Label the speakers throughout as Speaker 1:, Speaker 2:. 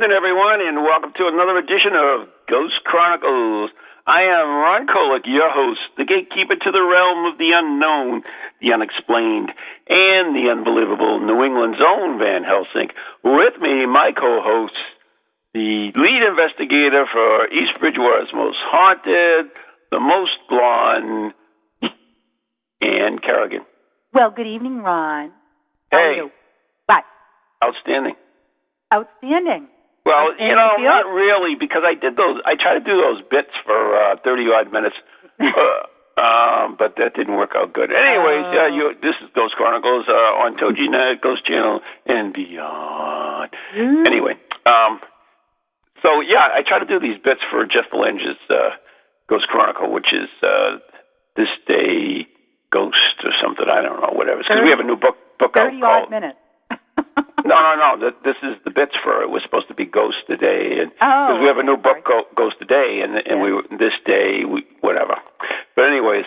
Speaker 1: Good evening, everyone, and welcome to another edition of Ghost Chronicles. I am Ron Kolek, your host, the gatekeeper to the realm of the unknown, the unexplained, and the unbelievable New England's own Van Helsing. With me, my co-host, the lead investigator for East Bridgewater's most haunted, the most blonde, Ann Kerrigan.
Speaker 2: Well, good evening, Ron. How are
Speaker 1: Hey,
Speaker 2: you? What?
Speaker 1: outstanding.
Speaker 2: Outstanding.
Speaker 1: Well, you know, not really, because I did those. I tried to do those bits for uh, thirty odd minutes, uh, um, but that didn't work out good. Anyways, uh, you, this is Ghost Chronicles uh, on TogiNet, Ghost Channel, and beyond.
Speaker 2: Mm.
Speaker 1: Anyway, um, so yeah, I try to do these bits for Jeff Belanger's uh, Ghost Chronicle, which is uh, this day Ghost or something. I don't know, whatever. Because we have a new book book out
Speaker 2: Thirty
Speaker 1: called
Speaker 2: odd minutes.
Speaker 1: no, no, no. Th- This is the bits for it. It was supposed to be Ghost today, and
Speaker 2: Oh,
Speaker 1: because we have a new book. Go- Ghost today, and and we this day, we, whatever. But anyways,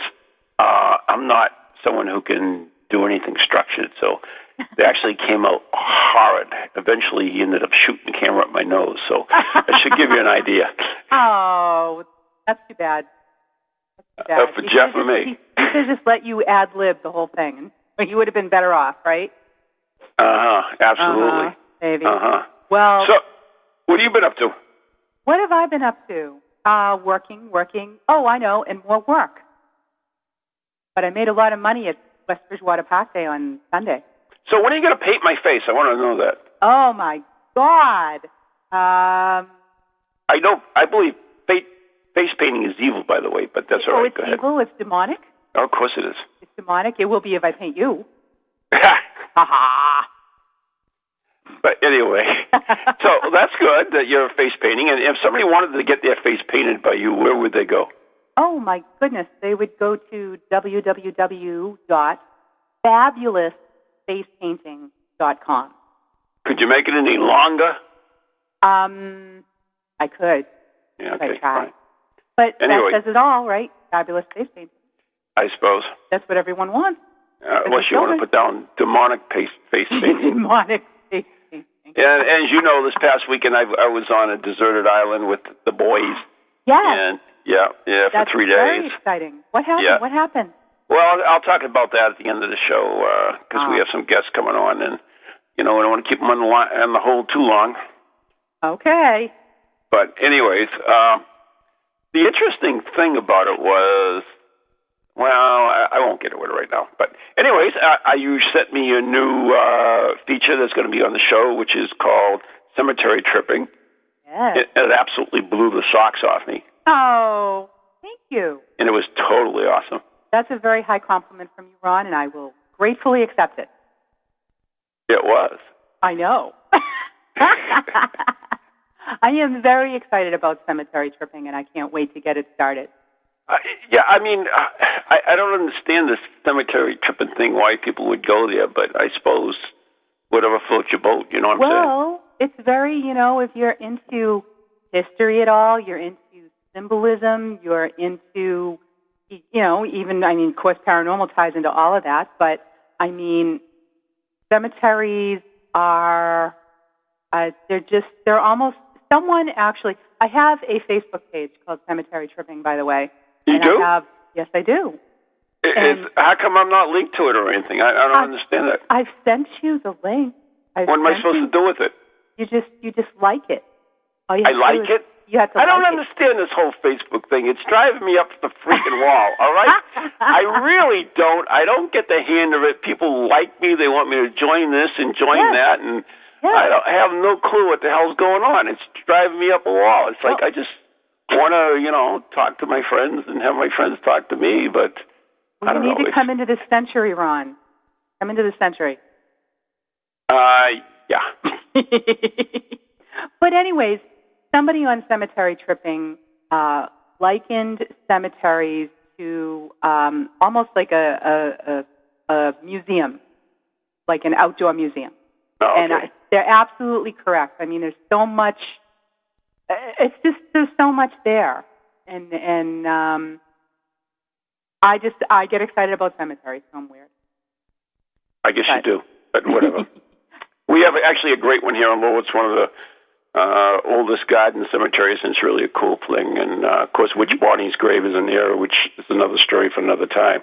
Speaker 1: uh, I'm not someone who can do anything structured, so they actually came out horrid. Eventually, he ended up shooting the camera at my nose, so I should give you an idea.
Speaker 2: Oh, that's too bad. That's too bad.
Speaker 1: Uh, for
Speaker 2: He
Speaker 1: Jeff and me.
Speaker 2: He, he should just let you ad lib the whole thing. You would have been better off, right?
Speaker 1: Uh huh. Absolutely.
Speaker 2: Uh-huh, maybe.
Speaker 1: Uh huh.
Speaker 2: Well,
Speaker 1: So, what have you been up to?
Speaker 2: what have I been up to? Uh, working, working. Oh, I know, and more work. But I made a lot of money at West Bridgewater Park Day on Sunday.
Speaker 1: So, when are you going to paint my face? I want to know that.
Speaker 2: Oh my God. Um,
Speaker 1: I know. I believe face, face painting is evil, by the way, but that's all
Speaker 2: oh,
Speaker 1: right.
Speaker 2: it's
Speaker 1: Go ahead.
Speaker 2: evil. It's demonic.
Speaker 1: Oh, of course it is.
Speaker 2: It's demonic. It will be if I paint you. Ha ha.
Speaker 1: But anyway, so that's good that you're face painting. And if somebody wanted to get their face painted by you, where would they go?
Speaker 2: Oh my goodness. They would go to www.fabulousfacepainting.com.
Speaker 1: Could you make it any longer?
Speaker 2: Um, I could.
Speaker 1: Yeah,
Speaker 2: if I
Speaker 1: okay,
Speaker 2: try.
Speaker 1: fine.
Speaker 2: But
Speaker 1: Anyway.
Speaker 2: that says it all, right? Fabulous face painting.
Speaker 1: I suppose.
Speaker 2: That's what everyone wants.
Speaker 1: Uh, unless you want to put down demonic face, face painting.
Speaker 2: demonic
Speaker 1: yeah, and as you know, this past weekend I, I was on a deserted island with the boys.
Speaker 2: Yes.
Speaker 1: And yeah, yeah, for
Speaker 2: that's
Speaker 1: three
Speaker 2: very
Speaker 1: days.
Speaker 2: exciting. What happened?
Speaker 1: Yeah.
Speaker 2: What happened?
Speaker 1: Well, I'll, I'll talk about that at the end of the show because we
Speaker 2: Oh.
Speaker 1: have some guests coming on, and you know, I don't want to keep them on the line, on the hold too long.
Speaker 2: Okay.
Speaker 1: But anyways, um, the interesting thing about it was, well, I, I won't get into it right now. But anyways, uh, uh, you sent me a new uh, feature that's going to be on the show, which is called Cemetery Tripping.
Speaker 2: Yes.
Speaker 1: It, it absolutely blew the socks off me,
Speaker 2: Oh, thank you.
Speaker 1: and it was totally awesome.
Speaker 2: That's a very high compliment from you, Ron, and I will gratefully accept it.
Speaker 1: It was.
Speaker 2: I know. I am very excited about cemetery tripping, and I can't wait to get it started.
Speaker 1: Uh, yeah, I mean, uh, I, I don't understand this cemetery tripping thing. Why people would go there, but I suppose whatever floats your boat. You know what I'm saying?
Speaker 2: Well, it's very, you know, if you're into history at all, you're into symbolism, you're into, you know, even, I mean, of course, paranormal ties into all of that, but I mean, cemeteries are, uh, they're just, they're almost someone actually, I have a Facebook page called Cemetery Tripping, by the way.
Speaker 1: You
Speaker 2: and
Speaker 1: do?
Speaker 2: I have, yes, I do.
Speaker 1: Is, how come I'm not linked to it or anything? I, I don't
Speaker 2: I-
Speaker 1: understand that.
Speaker 2: I've sent you the link. I've
Speaker 1: What am I supposed
Speaker 2: you,
Speaker 1: to do with it?
Speaker 2: You just, you just like it.
Speaker 1: I like it.
Speaker 2: You have to
Speaker 1: I don't
Speaker 2: like it.
Speaker 1: understand this whole Facebook thing. It's driving me up the freaking wall. All right, I really don't. I don't get the hand of it. People like me. They want me to join this and join
Speaker 2: Yes.
Speaker 1: that, and
Speaker 2: Yes.
Speaker 1: I don't I have no clue what the hell's going on. It's driving me up a wall. It's like
Speaker 2: Well-
Speaker 1: I just want to, you know, talk to my friends and have my friends talk to me, but I don't
Speaker 2: you need
Speaker 1: know.
Speaker 2: to come into this century, Ron. Come into the century.
Speaker 1: uh, yeah.
Speaker 2: but anyways, somebody on cemetery tripping uh, likened cemeteries to um, almost like a, a, a, a museum, like an outdoor museum.
Speaker 1: Oh,
Speaker 2: And. I, they're absolutely correct. I mean, there's so much. It's just there's so much there, and and um, I just I get excited about cemeteries. So I'm weird.
Speaker 1: I guess
Speaker 2: But-
Speaker 1: you do, but whatever. we have actually a great one here on Lowell. It's one of the uh, oldest garden cemeteries, and it's really a cool thing. And uh, of course, which Bonnie's grave is in there, which is another story for another time.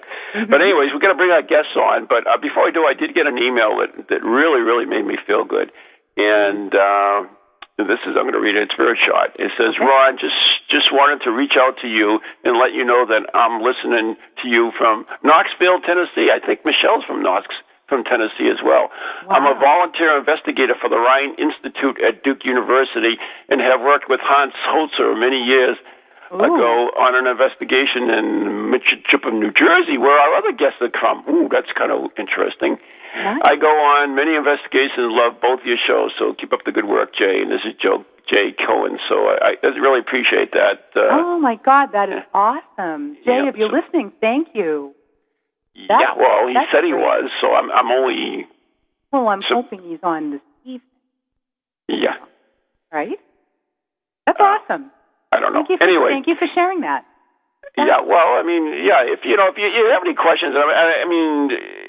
Speaker 1: But anyways, we're going to bring our guests on. But uh, before I do, I did get an email that that really, really made me feel good. And uh, this is I'm going to read it. It's very short. It says, Ron, just just wanted to reach out to you and let you know that I'm listening to you from Knoxville, Tennessee. I think Michelle's from Knox from Tennessee as well. I'm a volunteer investigator for the Rhine Institute at Duke University and have worked with Hans Holzer many years ago on an investigation in Mitcham, New Jersey, where our other guests have come. Ooh, that's kind of interesting.
Speaker 2: Nice.
Speaker 1: I go on many investigations, love both your shows, so keep up the good work, Jay. And this is Joe Jay Cohen, so I, I really appreciate that. Uh,
Speaker 2: oh my God, that is awesome, Jay.
Speaker 1: Yeah,
Speaker 2: if you're
Speaker 1: so-
Speaker 2: listening, thank you.
Speaker 1: yeah, well, he said he
Speaker 2: great.
Speaker 1: was, so I'm I'm only
Speaker 2: Well, I'm
Speaker 1: So-
Speaker 2: hoping he's on this evening,
Speaker 1: yeah.
Speaker 2: right? That's
Speaker 1: Uh,
Speaker 2: awesome.
Speaker 1: I don't know.
Speaker 2: Thank you. For,
Speaker 1: anyway,
Speaker 2: thank you for sharing that.
Speaker 1: Yeah, well, I mean, yeah, if you know, if you, you have any questions, I mean, I mean,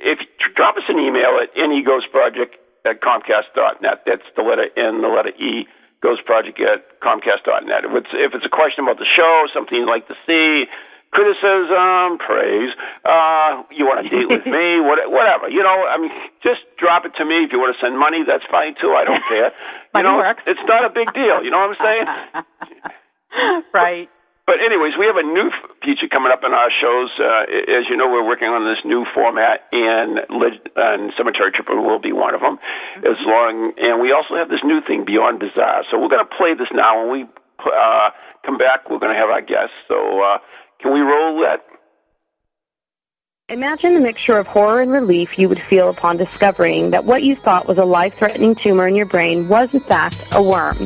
Speaker 1: if you drop us an email at neghostproject at comcast.net. That's the letter N, the letter E, ghostproject at comcast.net. If it's, if it's a question about the show, something you'd like to see, criticism, praise, uh, you want to date with me, whatever, you know, I mean, just drop it to me. If you want to send money, that's fine too. I don't care. You know,
Speaker 2: works.
Speaker 1: it's not a big deal. You know what I'm saying?
Speaker 2: right.
Speaker 1: But anyways, we have a new feature coming up in our shows. Uh, as you know, we're working on this new format, and, and Cemetery Tripper will be one of them. As long, and we also have this new thing, Beyond Bizarre. So we're going to play this now. When we uh, come back, we're going to have our guests. So uh, can we roll that?
Speaker 3: Imagine the mixture of horror and relief you would feel upon discovering that what you thought was a life-threatening tumor in your brain was in fact a worm.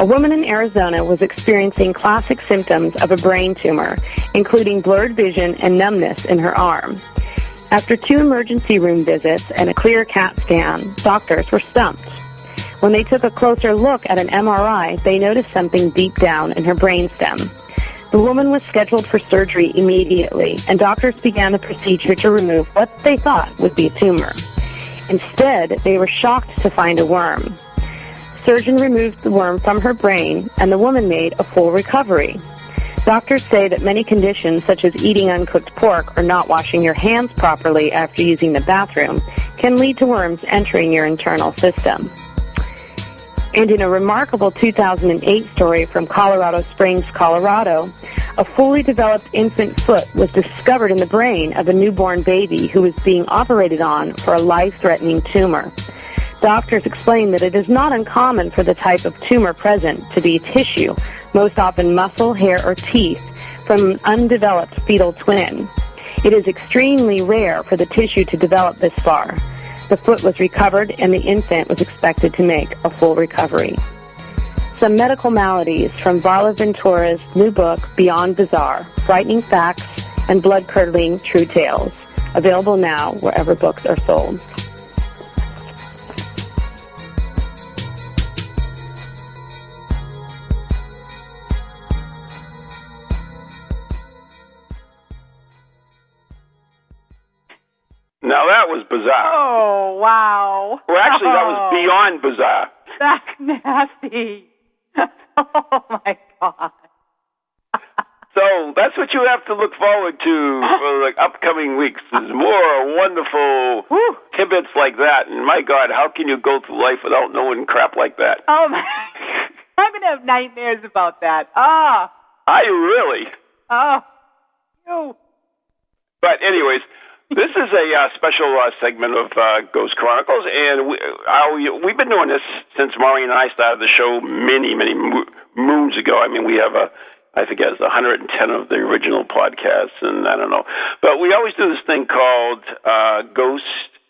Speaker 3: A woman in Arizona was experiencing classic symptoms of a brain tumor, including blurred vision and numbness in her arm. After two emergency room visits and a clear CAT scan, doctors were stumped. When they took a closer look at an MRI, they noticed something deep down in her brainstem. The woman was scheduled for surgery immediately, and doctors began the procedure to remove what they thought would be a tumor. Instead, they were shocked to find a worm. The surgeon removed the worm from her brain, and the woman made a full recovery. Doctors say that many conditions, such as eating uncooked pork or not washing your hands properly after using the bathroom, can lead to worms entering your internal system. And in a remarkable 2008 story from Colorado Springs, Colorado, a fully developed infant foot was discovered in the brain of a newborn baby who was being operated on for a life-threatening tumor. Doctors explain that it is not uncommon for the type of tumor present to be tissue, most often muscle, hair, or teeth, from an undeveloped fetal twin. It is extremely rare for the tissue to develop this far. The foot was recovered and the infant was expected to make a full recovery. Some medical maladies from Varla Ventura's new book, Beyond Bizarre, Frightening Facts and Blood-Curdling True Tales. Available now wherever books are sold.
Speaker 1: Now that was bizarre.
Speaker 2: Oh wow.
Speaker 1: Well, actually, that was
Speaker 2: Oh,
Speaker 1: beyond bizarre.
Speaker 2: That's nasty. oh my god.
Speaker 1: So that's what you have to look forward to for the upcoming weeks. Is more wonderful
Speaker 2: Whew.
Speaker 1: tidbits like that. And my God, how can you go through life without knowing crap like that?
Speaker 2: Oh my. I'm gonna have nightmares about that. Ah.
Speaker 1: Are you really?
Speaker 2: Oh. You.
Speaker 1: But anyways, this is a uh, special uh, segment of uh, Ghost Chronicles, and we, uh, we've been doing this since Maureen and I started the show many, many mo- moons ago. I mean, we have a I forget it's 110 of the original podcasts, and I don't know. But we always do this thing called uh, Ghost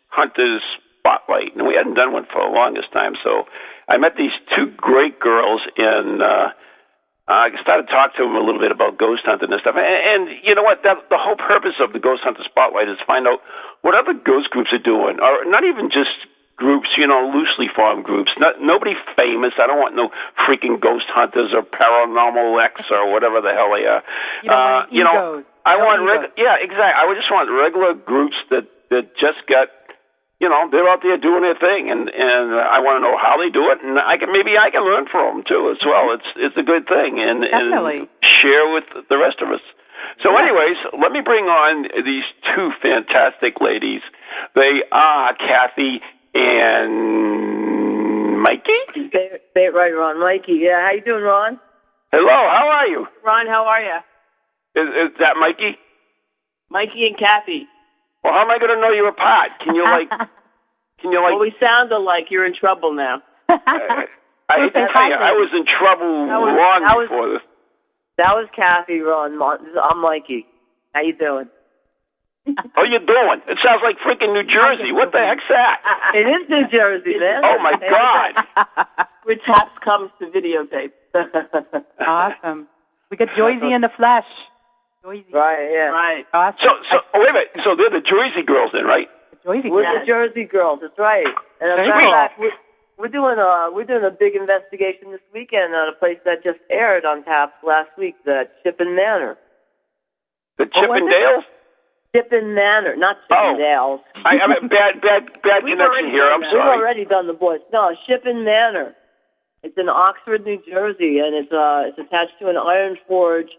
Speaker 1: Hunters Spotlight, and we hadn't done one for the longest time. So I met these two great girls, in. uh, I started talking to him a little bit about ghost hunting and stuff. And, and you know what? That, the whole purpose of the Ghost Hunter Spotlight is find out what other ghost groups are doing, or not even just groups, you know, loosely formed groups. Not, nobody famous. I don't want no freaking ghost hunters or paranormal X or whatever the hell they are.
Speaker 2: You don't
Speaker 1: uh, you know,
Speaker 2: egos.
Speaker 1: I want reg- yeah, exactly. I would just want regular groups that that just got. You know, they're out there doing their thing, and and I want to know how they do it, and I can maybe I can learn from them too as well. It's it's a good thing, and
Speaker 2: Definitely.
Speaker 1: and share with the rest of us. So, anyways, let me bring on these two fantastic ladies. They are Kathy and Mikey.
Speaker 4: Say, say it right, Ron. Mikey. Yeah, how you doing, Ron?
Speaker 1: Hello, how are you?
Speaker 4: Ron, how are you?
Speaker 1: Is, is that Mikey?
Speaker 4: Mikey and Kathy.
Speaker 1: Well, how am I going to know you're a apart? Can you like? Can you like?
Speaker 4: Well, we sound alike. You're in trouble now.
Speaker 1: I hate to tell you, I was in trouble
Speaker 4: That was-
Speaker 1: long
Speaker 4: that was-
Speaker 1: before this.
Speaker 4: That was Kathy, Ron. I'm Mikey. How you doing?
Speaker 1: How you doing? It sounds like freaking New Jersey. What the heck's that?
Speaker 4: It is New Jersey, man.
Speaker 1: Oh my God!
Speaker 4: Where taps comes to videotape.
Speaker 2: awesome. We got Joyzy in the flesh. Joyzy.
Speaker 4: right, yeah. Right.
Speaker 2: Awesome.
Speaker 1: So, so oh, wait a minute. So they're the Jersey girls, then, right?
Speaker 2: Joyzy.
Speaker 4: We're the Jersey girls. That's right. And as a
Speaker 2: Very
Speaker 4: matter of
Speaker 2: cool.
Speaker 4: fact, we're, we're doing a we're doing a big investigation this weekend on a place that just aired on Taps last week, the Shippen Manor.
Speaker 1: The
Speaker 2: What was it?
Speaker 1: Chippendales.
Speaker 4: Shippen Manor, not
Speaker 1: Oh.
Speaker 4: Chippendales.
Speaker 1: I, I mean, bad, bad, bad connection here. I'm
Speaker 4: done that. We've already done the boys. No, Shippen Manor. It's in Oxford, New Jersey, and it's uh it's attached to an iron forge.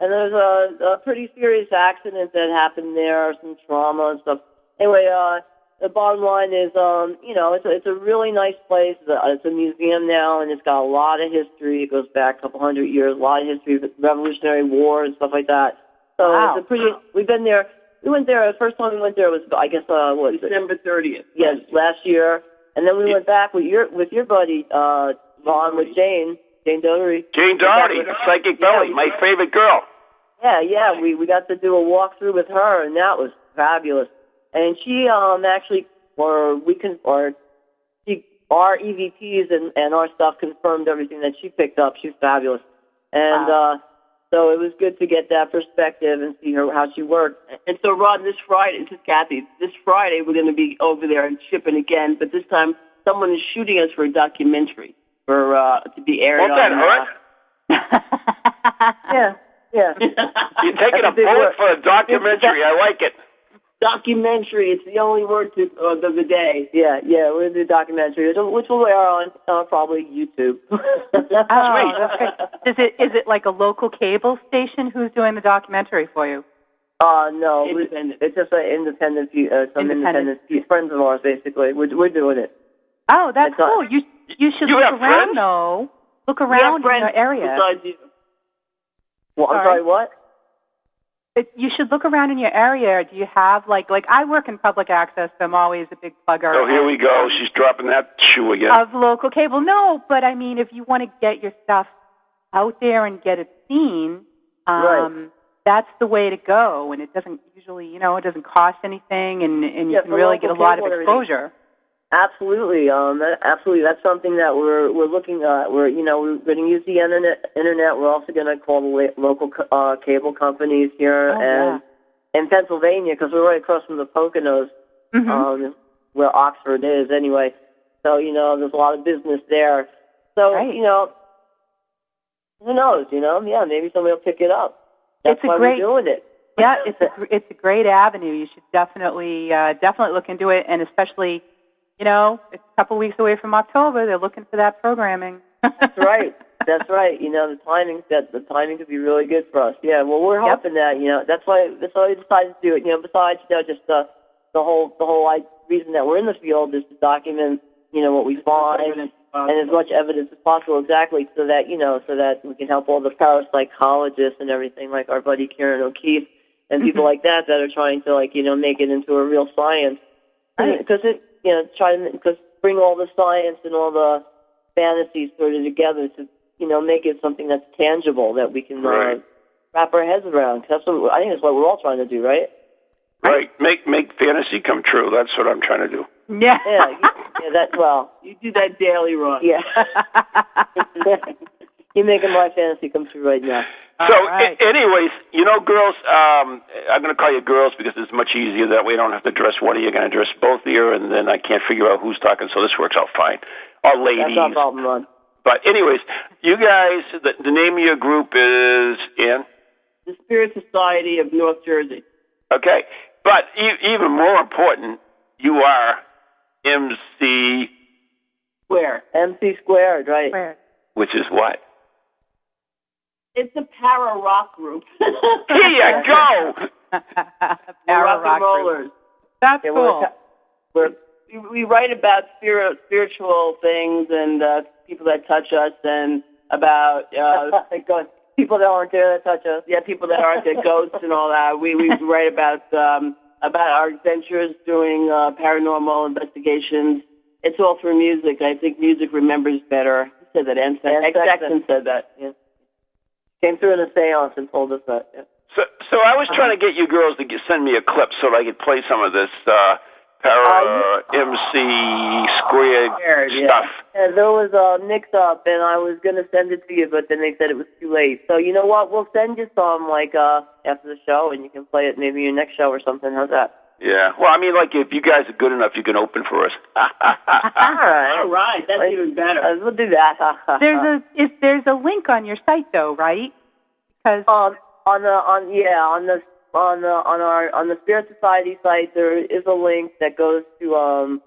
Speaker 4: And there's a, a pretty serious accident that happened there, some trauma and stuff. Anyway, uh, the bottom line is, um, you know, it's a, it's a really nice place. It's a, it's a museum now, and it's got a lot of history. It goes back a couple hundred years, a lot of history, the Revolutionary War and stuff like that. So
Speaker 2: Wow.
Speaker 4: it's a pretty. We've been there. We went there. The first time we went there was, I guess, uh, what? December thirtieth. Yes, last year. And then we went back with your with your buddy, uh, Ron, with Jane, Jane Doherty.
Speaker 1: Jane Doherty, Psychic Belly, my favorite girl.
Speaker 4: Yeah, yeah. We we got to do a walkthrough with her, and that was fabulous. And she um actually, or we can, or she, our EVPs and and our stuff confirmed everything that she picked up. She's fabulous, and uh, so it was good to get that perspective and see her how she worked.
Speaker 5: And so, Rod, this Friday, this is Kathy. This Friday, we're going to be over there and shipping again, but this time someone is shooting us for a documentary for uh, to be aired
Speaker 1: Won't that
Speaker 5: on.
Speaker 1: hurt?
Speaker 4: Yeah, yeah.
Speaker 1: You're taking a
Speaker 4: That's a big
Speaker 1: bullet
Speaker 4: word.
Speaker 1: for a documentary. I like it.
Speaker 5: documentary. It's the only word to, uh, of the day.
Speaker 4: Yeah, yeah, we're gonna a documentary, which will air on uh, probably YouTube.
Speaker 2: Oh, that's great. Is it is it like a local cable station? Who's doing the documentary for you?
Speaker 4: Uh, no,
Speaker 5: Independent.
Speaker 4: it's just an independent, uh, some
Speaker 2: Independent.
Speaker 4: independent, friends of ours, basically. We're, we're doing it.
Speaker 2: Oh, that's cool. You you should
Speaker 1: You
Speaker 2: look around
Speaker 1: friends?
Speaker 2: though. Look around in your area.
Speaker 5: you.
Speaker 4: Well, I'm
Speaker 2: Sorry?
Speaker 4: sorry, what?
Speaker 2: It, you should look around in your area. Do you have like like I work in public access, so I'm always a big plugger.
Speaker 1: Oh, here we go. She's dropping that shoe again.
Speaker 2: of local cable. No, but I mean, if you want to get your stuff out there and get it seen, um,
Speaker 4: Right.
Speaker 2: that's the way to go. And it doesn't usually, you know, it doesn't cost anything, and and you
Speaker 4: Yeah,
Speaker 2: can really get a lot of
Speaker 4: exposure. everything. Absolutely, um, that- absolutely. That's something that we're we're looking at. We're you know we're going to use the internet. Internet. We're also going to call the local uh, cable companies here
Speaker 2: Oh,
Speaker 4: and in Pennsylvania because we're right across from the Poconos,
Speaker 2: Mhm.
Speaker 4: um, where Oxford is anyway. So you know there's a lot of business there. So
Speaker 2: Right.
Speaker 4: you know, who knows? You know, yeah, maybe somebody will pick it up. That's
Speaker 2: It's a
Speaker 4: why
Speaker 2: great-
Speaker 4: we're doing it.
Speaker 2: yeah, it's a it's a great avenue. You should definitely uh, definitely look into it, and especially, you know, it's a couple weeks away from October. They're looking for that programming.
Speaker 4: That's right. That's right. You know, the timing that the timing could be really good for us. Yeah. Well, we're
Speaker 2: Yep.
Speaker 4: hoping that you know that's why that's why we decided to do it. You know, besides you know just the the whole the whole like, reason that we're in the field is to document you know what we find and as much evidence as possible exactly so that you know so that we can help all the parapsychologists and everything like our buddy Ciarán O'Keeffe and people mm-hmm. like that that are trying to like you know make it into a real science because it you know try to because bring all the science and all the fantasies sort of together to you know make it something that's tangible that we can
Speaker 1: Right.
Speaker 4: uh, wrap our heads around. 'Cause that's what I think that's what we're all trying to do, right?
Speaker 1: Right. Make make fantasy come true. That's what I'm trying to do.
Speaker 2: Yeah.
Speaker 4: Yeah, you, yeah. That well,
Speaker 5: You do that daily, Ron.
Speaker 4: yeah. You're making my fantasy come true right now.
Speaker 1: So,
Speaker 2: All right.
Speaker 1: a- anyways, you know, girls, um, I'm going to call you girls because it's much easier. That way, I don't have to address one of you. Going to address both of you, and then I can't figure out who's talking. So this works out fine. Or
Speaker 4: That's
Speaker 1: ladies.
Speaker 4: not a problem, Ron.
Speaker 1: But anyways, you guys, the, the name of your group is Ann.
Speaker 5: The Spirit Society of North Jersey.
Speaker 1: Okay, but e- even more important, you are MC,
Speaker 5: Square,
Speaker 4: MC squared, right?
Speaker 2: Where?
Speaker 1: which is what?
Speaker 5: It's a para rock group.
Speaker 1: Here you go.
Speaker 2: Power
Speaker 5: rock
Speaker 2: rock
Speaker 5: and
Speaker 2: group. That's
Speaker 4: Yeah,
Speaker 2: cool.
Speaker 4: we're, we're
Speaker 5: We, we write about spirit, spiritual things and uh, people that touch us, and about uh,
Speaker 4: Go- people that aren't there that touch us.
Speaker 5: yeah, people that aren't there, ghosts and all that. We we write about um, about our adventures doing uh, paranormal investigations. It's all through music. I think music remembers better. Who said that? Ann
Speaker 4: Ann
Speaker 5: X
Speaker 4: Sexton.
Speaker 5: Sexton said that.
Speaker 4: Yeah. Came through in a seance and told us that. Yeah.
Speaker 1: So, so I was trying to get you girls to get, send me a clip so that I could play some of this uh, para MC squared
Speaker 5: yeah.
Speaker 1: stuff.
Speaker 4: And there was a mix up, and I was gonna send it to you, but then they said it was too late. So you know what? We'll send you some like uh after the show, and you can play it maybe your next show or something. How's that?
Speaker 1: Yeah. Well, I mean, like if you guys are good enough, you can open for us.
Speaker 4: All right.
Speaker 5: All right, that's even better.
Speaker 4: Uh, we'll do that.
Speaker 2: There's a if there's a link on your site though, right? Because
Speaker 4: um on the on yeah on the on the on our on the Spirit Society site there is a link that goes to um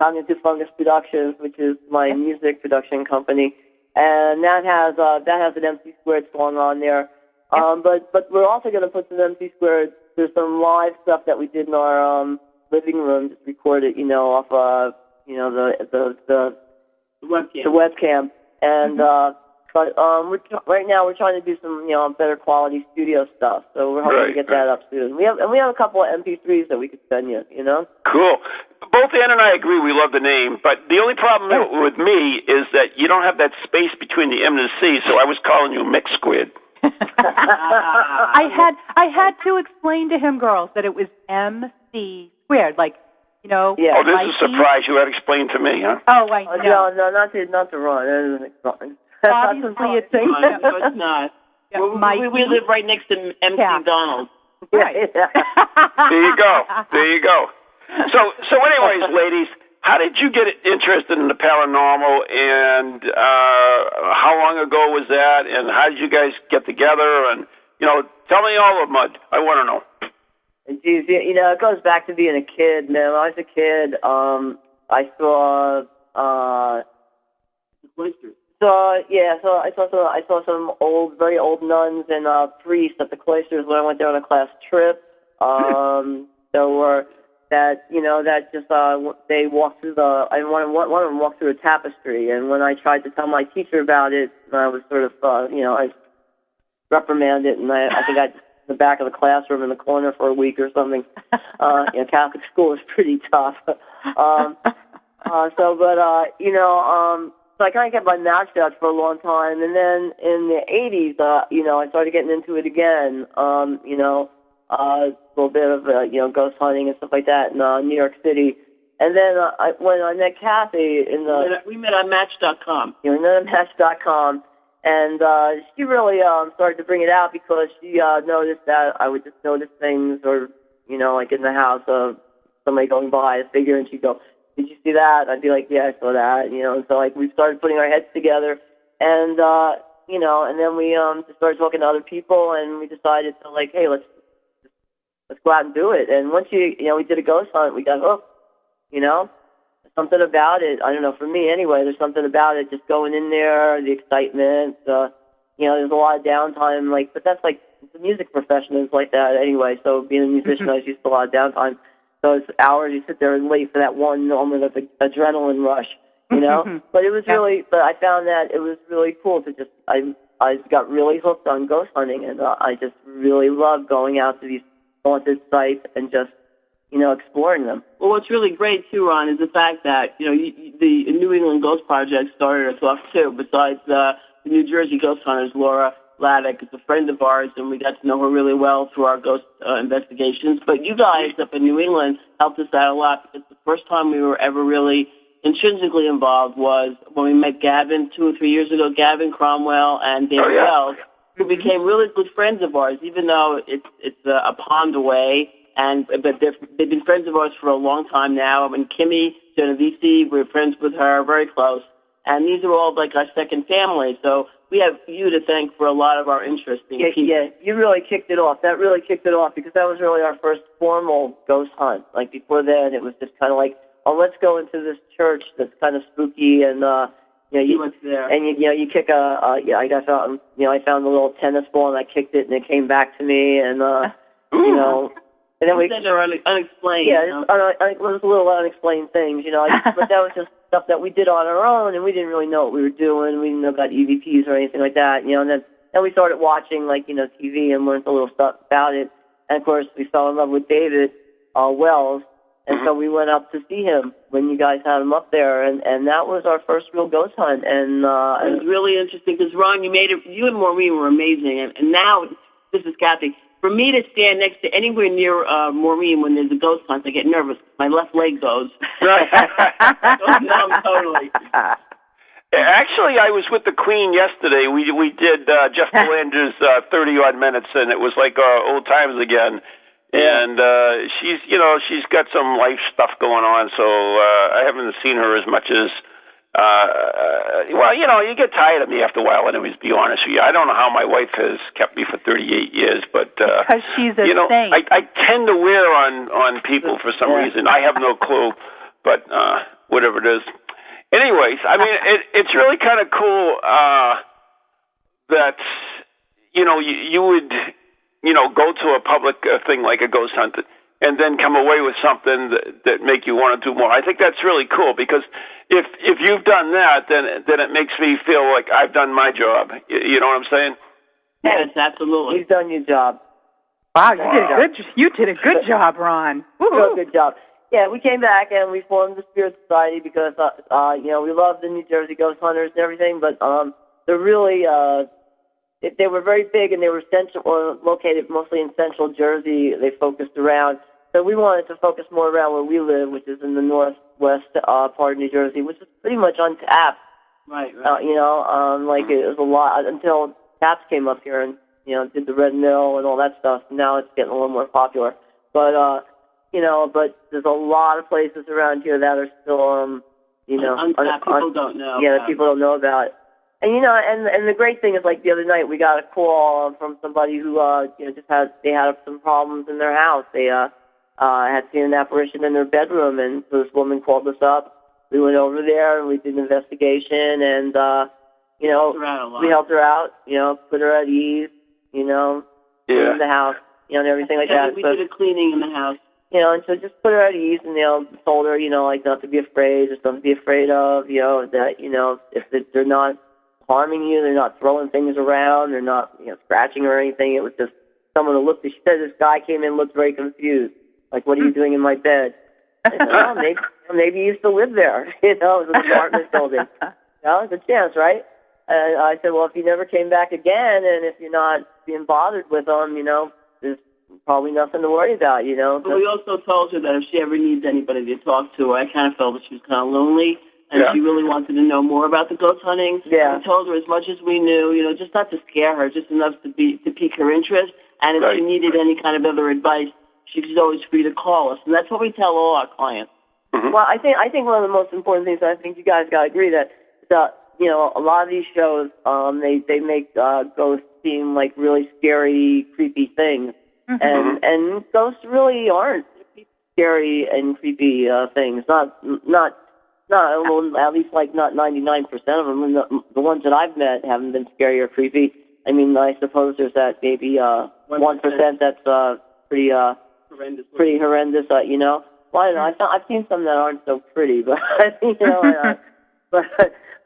Speaker 4: Cognitive Fungus Productions, which is my music production company, and that has uh that has an MC squared song on there. Um but but we're also gonna put some MC squared there's some live stuff that we did in our um living room just recorded, you know, off uh you know the the the
Speaker 5: The webcam.
Speaker 4: the webcam, and uh, but um, we're tr- right now we're trying to do some you know better quality studio stuff. So we're hoping
Speaker 1: Right,
Speaker 4: to get that up soon. We have and we have a couple of MP3s that we could send you. You know.
Speaker 1: Cool. Both Ann and I agree we love the name, but the only problem with me is that you don't have that space between the M and the C, so I was calling you Mix Squid.
Speaker 2: I had I had to explain to him, girls, that it was MC squared, like you know.
Speaker 4: Yeah.
Speaker 1: Oh, this is a surprise. You had to explain to me, huh?
Speaker 2: Oh, I
Speaker 4: Uh,
Speaker 2: know.
Speaker 4: no, no, not to not to run. That isn't wrong. That's not
Speaker 2: Obviously, it's
Speaker 4: thing.
Speaker 5: No, no, it's not.
Speaker 2: Yeah,
Speaker 5: we, we, we live right next to MC
Speaker 2: Yeah.
Speaker 5: Donald.
Speaker 2: Right.
Speaker 1: There you go. There you go. So, so, anyways, ladies, how did you get interested in the paranormal, and uh, how long ago was that, and how did you guys get together, and you know, tell me all of mud. I want to know.
Speaker 4: Geez, you know, it goes back to being a kid, man. When I was a kid, um, I saw, uh, the
Speaker 5: Cloisters.
Speaker 4: saw, yeah, so I saw some, I saw some old, very old nuns and uh, priests at the cloisters when I went there on a class trip. Um, there were that, you know, that just uh, they walked through the, I one, one one of them walked through a tapestry, and when I tried to tell my teacher about it, I was sort of, uh, you know, I reprimanded, and I, I think I the back of the classroom in the corner for a week or something. Uh, you know, Catholic school is pretty tough. um, uh, so, but uh, you know, um, so I kind of kept my mouth shut for a long time, and then in the '80s, uh, you know, I started getting into it again. Um, you know, uh, a little bit of uh, you know ghost hunting and stuff like that in uh, New York City. And then uh, I, when I met Kathy in the
Speaker 5: We met on Match.com.
Speaker 4: you know, com, and uh, she really um, started to bring it out because she uh, noticed that I would just notice things, or you know, like in the house of somebody going by a figure, and she'd go, "Did you see that?" I'd be like, "Yeah, I saw that," you know. And so like we started putting our heads together, and uh, you know, and then we um just started talking to other people, and we decided to like, hey, let's let's go out and do it. And once you you know we did a ghost hunt, we got hooked, you know. something about it. I don't know. For me, anyway, there's something about it. Just going in there, the excitement. Uh, you know, there's a lot of downtime. Like, but that's like the music profession is like that anyway. So being a musician, I was used to a lot of downtime. So it's hours you sit there and wait for that one moment of adrenaline rush. You know, but it was
Speaker 2: Yeah.
Speaker 4: really. But I found that it was really cool to just. I I got really hooked on ghost hunting, and uh, I just really love going out to these haunted sites and just you know exploring them.
Speaker 5: Well, what's really great too, Ron, is the fact that you know you, you- the New England Ghost Project started us off too. Besides uh, the New Jersey Ghost Hunters, L'Aura Hladik is a friend of ours, and we got to know her really well through our ghost uh, investigations. But you guys up in New England helped us out a lot because the first time we were ever really intrinsically involved was when we met Gavin two or three years ago. Gavin Cromwell and David
Speaker 1: Oh, yeah.
Speaker 5: Wells, who became really good friends of ours, even though it's it's a, a pond away. And but they've they've been friends of ours for a long time now. I mean, Kimmy Genovese, we're friends with her, very close. And these are all like our second family. So we have you to thank for a lot of our interest in
Speaker 4: Yeah,
Speaker 5: keep-
Speaker 4: yeah, you really kicked it off. That really kicked it off because that was really our first formal ghost hunt. Like before then, it was just kind of like, oh, let's go into this church that's kind of spooky and uh, you know,
Speaker 5: You there.
Speaker 4: and you, you know, you kick a, uh, yeah, I got found, you know, I found a little tennis ball and I kicked it and it came back to me and uh, you know, and then we,
Speaker 5: Things are unexplained.
Speaker 4: yeah,
Speaker 5: you know?
Speaker 4: it's, un- un- it was a little unexplained things, you know. But that was just stuff that we did on our own, and we didn't really know what we were doing. We didn't know about EVPs or anything like that, you know. And then then we started watching like you know TV and learned a little stuff about it. And of course, we fell in love with David uh, Wells, and so we went up to see him when you guys had him up there, and and that was our first real ghost hunt. And uh,
Speaker 5: It was really interesting because Ron, you made it. You and Maureen were amazing, and, and now this is Kathy. For me to stand next to anywhere near uh, Maureen when there's a ghost hunt, I get nervous. My left leg goes. goes numb totally.
Speaker 1: Actually, I was with the Queen yesterday. We we did uh, Jeff Belanger's uh, thirty odd minutes, and it was like uh, old times again. And uh, she's you know she's got some life stuff going on, so uh, I haven't seen her as much as. Uh, well, you know, you get tired of me after a while. Anyways, be honest with you, I don't know how my wife has kept me for 38 years, but uh,
Speaker 2: Because she's a
Speaker 1: you know,
Speaker 2: saint.
Speaker 1: I, I tend to wear on on people for some
Speaker 4: Yeah.
Speaker 1: reason. I have no clue, but uh, whatever it is. Anyways, I mean, it, it's really kind of cool uh, that you know you, you would you know go to a public uh, thing like a ghost hunt and then come away with something that, that make you want to do more. I think that's really cool because if if you've done that, then then it makes me feel like I've done my job. You, you know what I'm saying?
Speaker 5: Yes, absolutely.
Speaker 4: you've done your job.
Speaker 2: Wow, you did a
Speaker 1: Wow.
Speaker 2: good. You did a good job, Ron. Woo-hoo.
Speaker 4: good job. Yeah, we came back and we formed the Spirit Society because uh, uh you know we love the New Jersey Ghost Hunters and everything, but um they're really uh they, they were very big and they were central or located mostly in central Jersey. They focused around. So we wanted to focus more around where we live, which is in the northwest uh, part of New Jersey, which is pretty much untapped.
Speaker 5: Right, right.
Speaker 4: Uh, you know, um, like it was a lot until Taps came up here and you know did the Red Mill and all that stuff. Now it's getting a little more popular, but uh, you know, but there's a lot of places around here that are still um, you know,
Speaker 5: Untapped, people don't know
Speaker 4: Yeah, that people don't know about. And you know, and and the great thing is like the other night we got a call from somebody who uh, you know, just had they had some problems in their house. They uh, uh, had seen an apparition in their bedroom, and so this woman called us up. We went over there and we did an investigation, and uh, you know,
Speaker 5: Helped her out a lot.
Speaker 4: we helped her out. You know, put her at ease. You know,
Speaker 1: Yeah.
Speaker 4: in the house. You know, and everything like
Speaker 5: Yeah,
Speaker 4: that.
Speaker 5: we
Speaker 4: So,
Speaker 5: did a cleaning in the house.
Speaker 4: you know, and so just put her at ease, and you know, told her, you know, like not to be afraid, there's nothing to be afraid of. You know, that you know, if they're not harming you, they're not throwing things around, they're not you know scratching or anything. It was just someone who looked. She said this guy came in, looked very confused, like, "What are you hmm. doing in my bed?" Said, oh, maybe maybe he used to live there. You know, it was an apartment building. Well, it's a chance, right? And I said, well, if you never came back again, and if you're not being bothered with them, you know, there's probably nothing to worry about, you know.
Speaker 5: But we also told her that if she ever needs anybody to talk to, I kind of felt that she was kind of lonely, and
Speaker 1: Yeah.
Speaker 5: she really wanted to know more about the ghost hunting.
Speaker 4: Yeah.
Speaker 5: We told her as much as we knew, you know, just not to scare her, just enough to be to pique her interest. And if she
Speaker 1: Right.
Speaker 5: needed any kind of other advice, she was always free to call us, and that's what we tell all our clients.
Speaker 4: Well, I think I think one of the most important things, and I think you guys got to agree that that you know a lot of these shows, um, they they make uh, ghosts seem like really scary, creepy things, and and ghosts really aren't scary and creepy uh, things. Not not not well, at least like not 99% of them. And the, the ones that I've met haven't been scary or creepy. I mean, I suppose there's that maybe uh 1% that's uh pretty uh
Speaker 5: Horrendous.
Speaker 4: pretty horrendous, uh, you know. Well, I don't know. I found, I've seen some that aren't so pretty, but you know, uh, but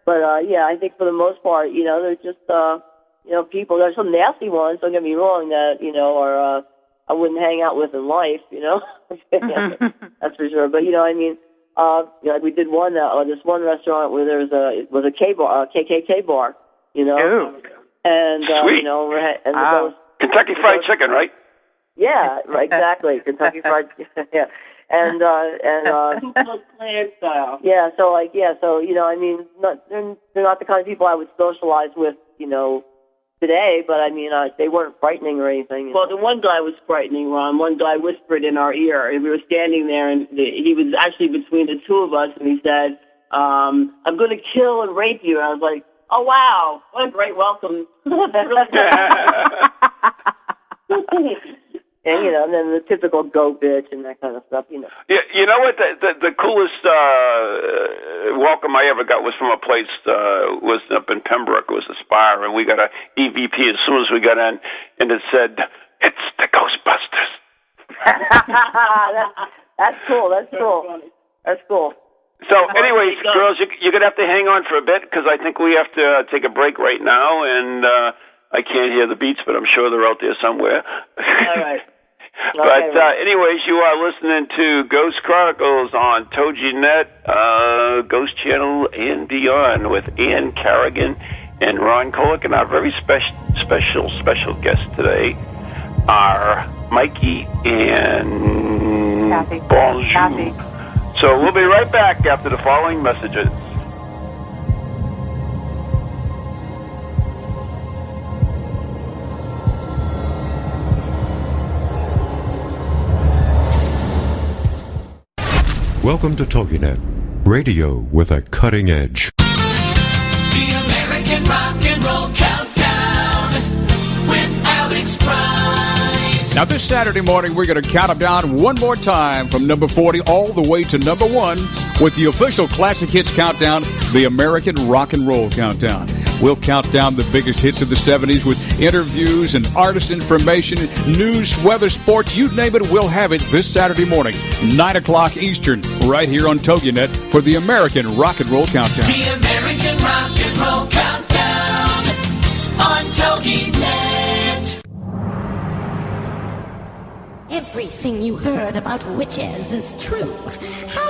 Speaker 4: but uh, yeah, I think for the most part, you know, they're just uh, you know, people. There's some nasty ones. Don't get me wrong. That you know, are uh, I wouldn't hang out with in life. You know, that's for sure. But you know, I mean, uh, you know, like we did one uh, uh, this one restaurant where there was a it was a K bar, a KKK bar. You know,
Speaker 2: Ooh.
Speaker 4: and uh,
Speaker 1: Sweet.
Speaker 4: you know, we're ha- and
Speaker 2: Wow.
Speaker 4: those
Speaker 1: Kentucky Fried Chicken, right?
Speaker 4: yeah, right, exactly. Kentucky Fried yeah. And uh and uh
Speaker 5: Clan style.
Speaker 4: yeah, so like yeah, so you know, I mean, not they're they're not the kind of people I would socialize with, you know, today, but I mean, uh, they weren't frightening or anything.
Speaker 5: Well,
Speaker 4: know.
Speaker 5: the one guy was frightening, Ron. One guy whispered in our ear, and we were standing there, and the, he was actually between the two of us, and he said, um, "I'm going to kill and rape you." And I was like, "Oh wow, what a great welcome!" That really-
Speaker 4: and you know, and then the typical go bitch and that kind of stuff, you know.
Speaker 1: Yeah, you know what? The the, the coolest uh, welcome I ever got was from a place uh, was up in Pembroke. It was Aspire, and we got a EVP as soon as we got in, and it said, "It's the Ghostbusters."
Speaker 4: that, that's cool. That's cool. That's cool.
Speaker 1: So, anyways, girls, you, you're gonna have to hang on for a bit because I think we have to uh, take a break right now, and uh, I can't hear the beats, but I'm sure they're out there somewhere.
Speaker 4: All right.
Speaker 1: But uh, anyways, you are listening to Ghost Chronicles on TogiNet, uh, Ghost Channel, and beyond with Ann Kerrigan and Ron Kolek, and our very special, special, special guests today are Mikey and
Speaker 2: Kathy.
Speaker 1: Bonjour.
Speaker 2: Kathy.
Speaker 1: So we'll be right back after the following messages.
Speaker 6: Welcome to TogiNet, radio with a cutting edge.
Speaker 7: The American Rock and Roll Countdown with Alex Price.
Speaker 8: Now, this Saturday morning, we're going to count them down one more time from number 40 all the way to number one with the official Classic Hits Countdown, the American Rock and Roll Countdown. We'll count down the biggest hits of the 70s with interviews and artist information, news, weather, sports, you name it, we'll have it this Saturday morning, 9 o'clock Eastern, right here on TogiNet for the American Rock and Roll Countdown.
Speaker 7: The American Rock and Roll Countdown on TogiNet.
Speaker 9: Everything you heard about witches is true. Halloween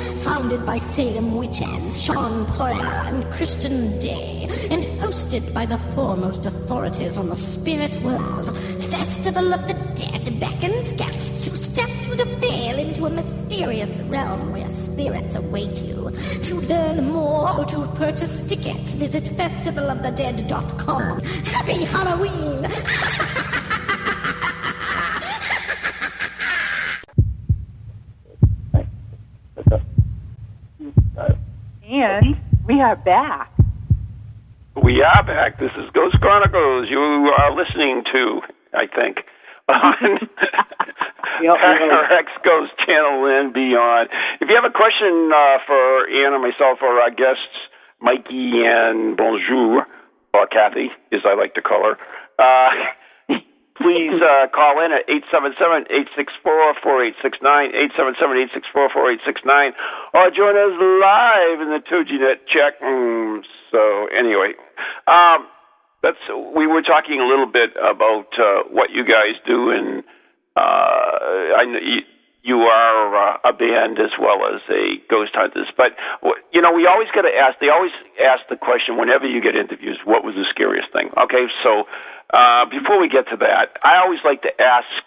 Speaker 9: founded by Salem witches Shawn Poirier and Christian Day, and hosted by the foremost authorities on the spirit world. Festival of the Dead beckons guests to step through the veil into a mysterious realm where spirits await you. To learn more or to purchase tickets, visit festivalofthedead.com. Happy Halloween!
Speaker 2: And we are back.
Speaker 1: We are back. This is Ghost Chronicles. You are listening to, I think, on X Ghost Channel and beyond. If you have a question uh, for or myself, or our guests, Mikey and Bonjour, or Kathy, as I like to call her, uh, please uh, call in at 877-864-4869, 877-864-4869, or join us live in the TogiNet chat room. So anyway, um, that's we were talking a little bit about uh, what you guys do, and uh, I you are uh, a band as well as a ghost hunters. But you know, we always got to ask. They always ask the question whenever you get interviews, what was the scariest thing? Okay, so uh, before we get to that, I always like to ask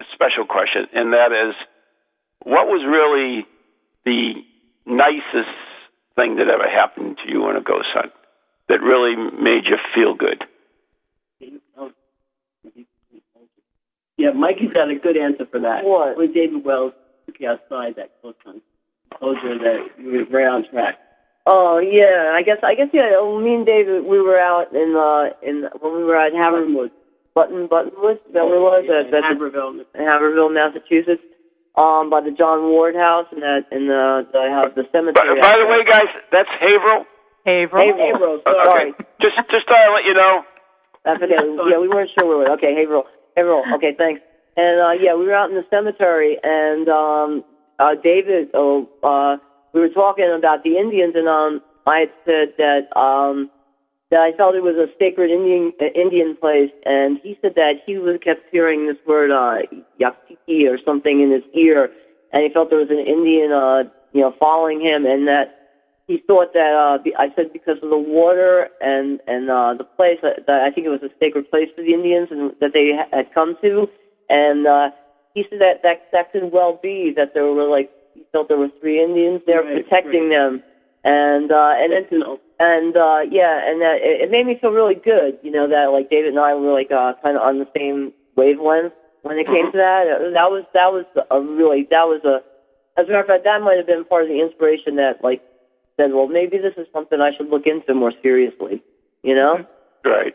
Speaker 1: a special question, and that is, what was really the nicest thing that ever happened to you on a ghost hunt that really made you feel good?
Speaker 5: Yeah, Mikey's got a good answer for that. What? When David Wells took you outside that close time, told you that you were right on track.
Speaker 4: Oh yeah, I guess I guess yeah. Me and David, we were out in uh in when we were at Haverwood, Button Buttonwood. Is that what it was?
Speaker 5: Yeah,
Speaker 4: At-
Speaker 5: in
Speaker 4: at the-
Speaker 5: Haverhill.
Speaker 4: in Haverhill, Massachusetts, um, by the John Ward House and that in the the house the cemetery.
Speaker 1: by the way, guys, that's Haverhill.
Speaker 2: Haverhill.
Speaker 4: Haverhill.
Speaker 1: Okay.
Speaker 4: Sorry,
Speaker 1: Just just thought I'd let you know.
Speaker 4: that's okay. yeah, we weren't sure where we were. Okay, Haverhill. Haverhill. Okay, thanks. And uh, yeah, we were out in the cemetery, and um, uh, David, oh, uh, we were talking about the Indians, and um, I had said that um, that I felt it was a sacred Indian uh, Indian place, and he said that he was kept hearing this word uh, Yaktiki or something in his ear, and he felt there was an Indian, uh, you know, following him, and that he thought that uh, I said because of the water and and uh, the place that, that I think it was a sacred place for the Indians and that they had come to, and uh, he said that that that could well be that there were like he felt there were three Indians there
Speaker 5: Right,
Speaker 4: protecting them, and uh, and
Speaker 5: Sentinel.
Speaker 4: and uh yeah and that it, it made me feel really good you know that like david and i were like uh kind of on the same wavelength when it came to that. That was that was a really that was a as a matter of fact that might have been part of the inspiration that like said well maybe this is something i should look into more seriously you know
Speaker 1: Right.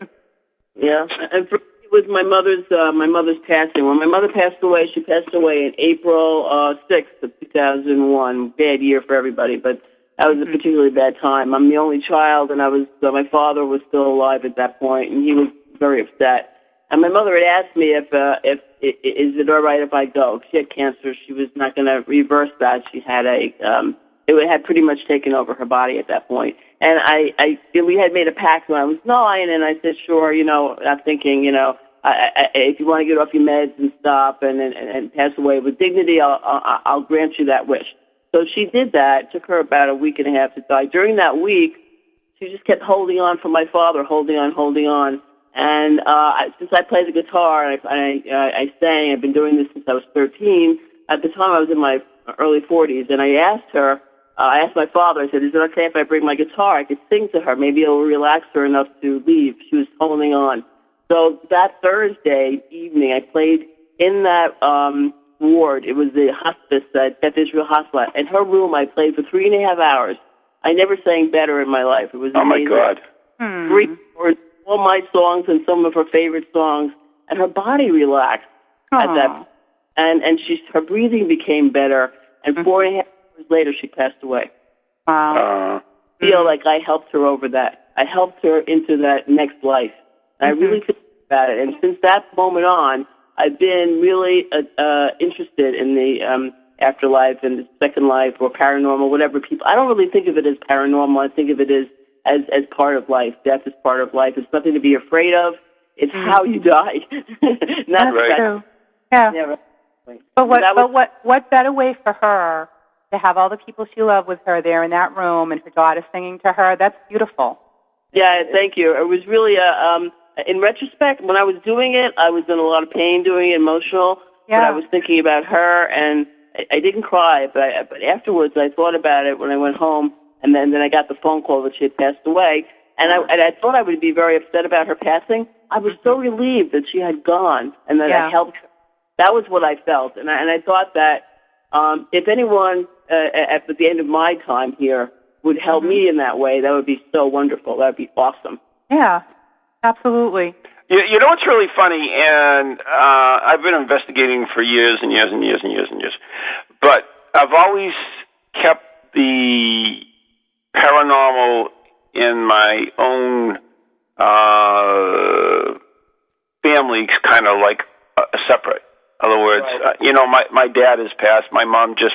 Speaker 4: yeah
Speaker 5: And for, it was my mother's uh, my mother's passing. When my mother passed away, she passed away in April uh, sixth of two thousand one. Bad year for everybody, but that was a particularly bad time. I'm the only child, and I was uh, my father was still alive at that point, and he was very upset. And my mother had asked me if uh, if i- i- is it all right if I go? She had cancer. She was not going to reverse that. She had a um, it had pretty much taken over her body at that point. And I, I, we had made a pact when I was nine, and I said, sure, you know, I'm thinking, you know, I, I, if you want to get off your meds and stop and, and, and pass away with dignity, I'll, I'll, I'll grant you that wish. So she did that. It took her about a week and a half to die. During that week, she just kept holding on for my father, holding on, holding on. And uh, since I played the guitar and I, I, I sang, I've been doing this since I was 13. At the time, I was in my early 40s, and I asked her, uh, I asked my father, I said, is it okay if I bring my guitar? I could sing to her. Maybe it'll relax her enough to leave. She was holding on. So that Thursday evening, I played in that um, ward. It was the hospice at Beth Israel Hospital. In her room, I played for three and a half hours. I never sang better in my life. It was
Speaker 1: Oh my God.
Speaker 2: Hmm.
Speaker 5: three or all my songs and some of her favorite songs, and her body relaxed at
Speaker 2: Aw.
Speaker 5: that, and and she her breathing became better. And four and a half hours later, she passed away.
Speaker 2: Wow.
Speaker 1: Uh,
Speaker 5: Feel like I helped her over that. I helped her into that next life. And I really feel about it. And since that moment on, I've been really uh, uh, interested in the um, afterlife and the second life or paranormal, whatever people. I don't really think of it as paranormal. I think of it as as as part of life. Death is part of life. It's nothing to be afraid of. It's how you die. Not
Speaker 2: That's
Speaker 1: Right.
Speaker 2: true. Yeah.
Speaker 5: Never.
Speaker 2: But what? But
Speaker 5: was-
Speaker 2: what? What better way for her to have all the people she loved with her there in that room and her daughter singing to her? That's beautiful.
Speaker 5: Yeah, thank you. It was really a um in retrospect when I was doing it, I was in a lot of pain doing it, emotional. But
Speaker 2: Yeah.
Speaker 5: I was thinking about her and I, I didn't cry, but I, but afterwards I thought about it when I went home and then then I got the phone call that she had passed away. And I and I thought I would be very upset about her passing. I was so relieved that she had gone and that
Speaker 2: Yeah.
Speaker 5: I helped her. That was what I felt, and I, and I thought that um, if anyone uh, at the end of my time here would help me in that way, that would be so wonderful. That would be awesome.
Speaker 2: Yeah. Absolutely.
Speaker 1: You, you know what's really funny, and uh, I've been investigating for years and years and years and years and years, but I've always kept the paranormal in my own uh, family, kind of like uh, separate. In other words, uh, you know, my my dad has passed. My mom just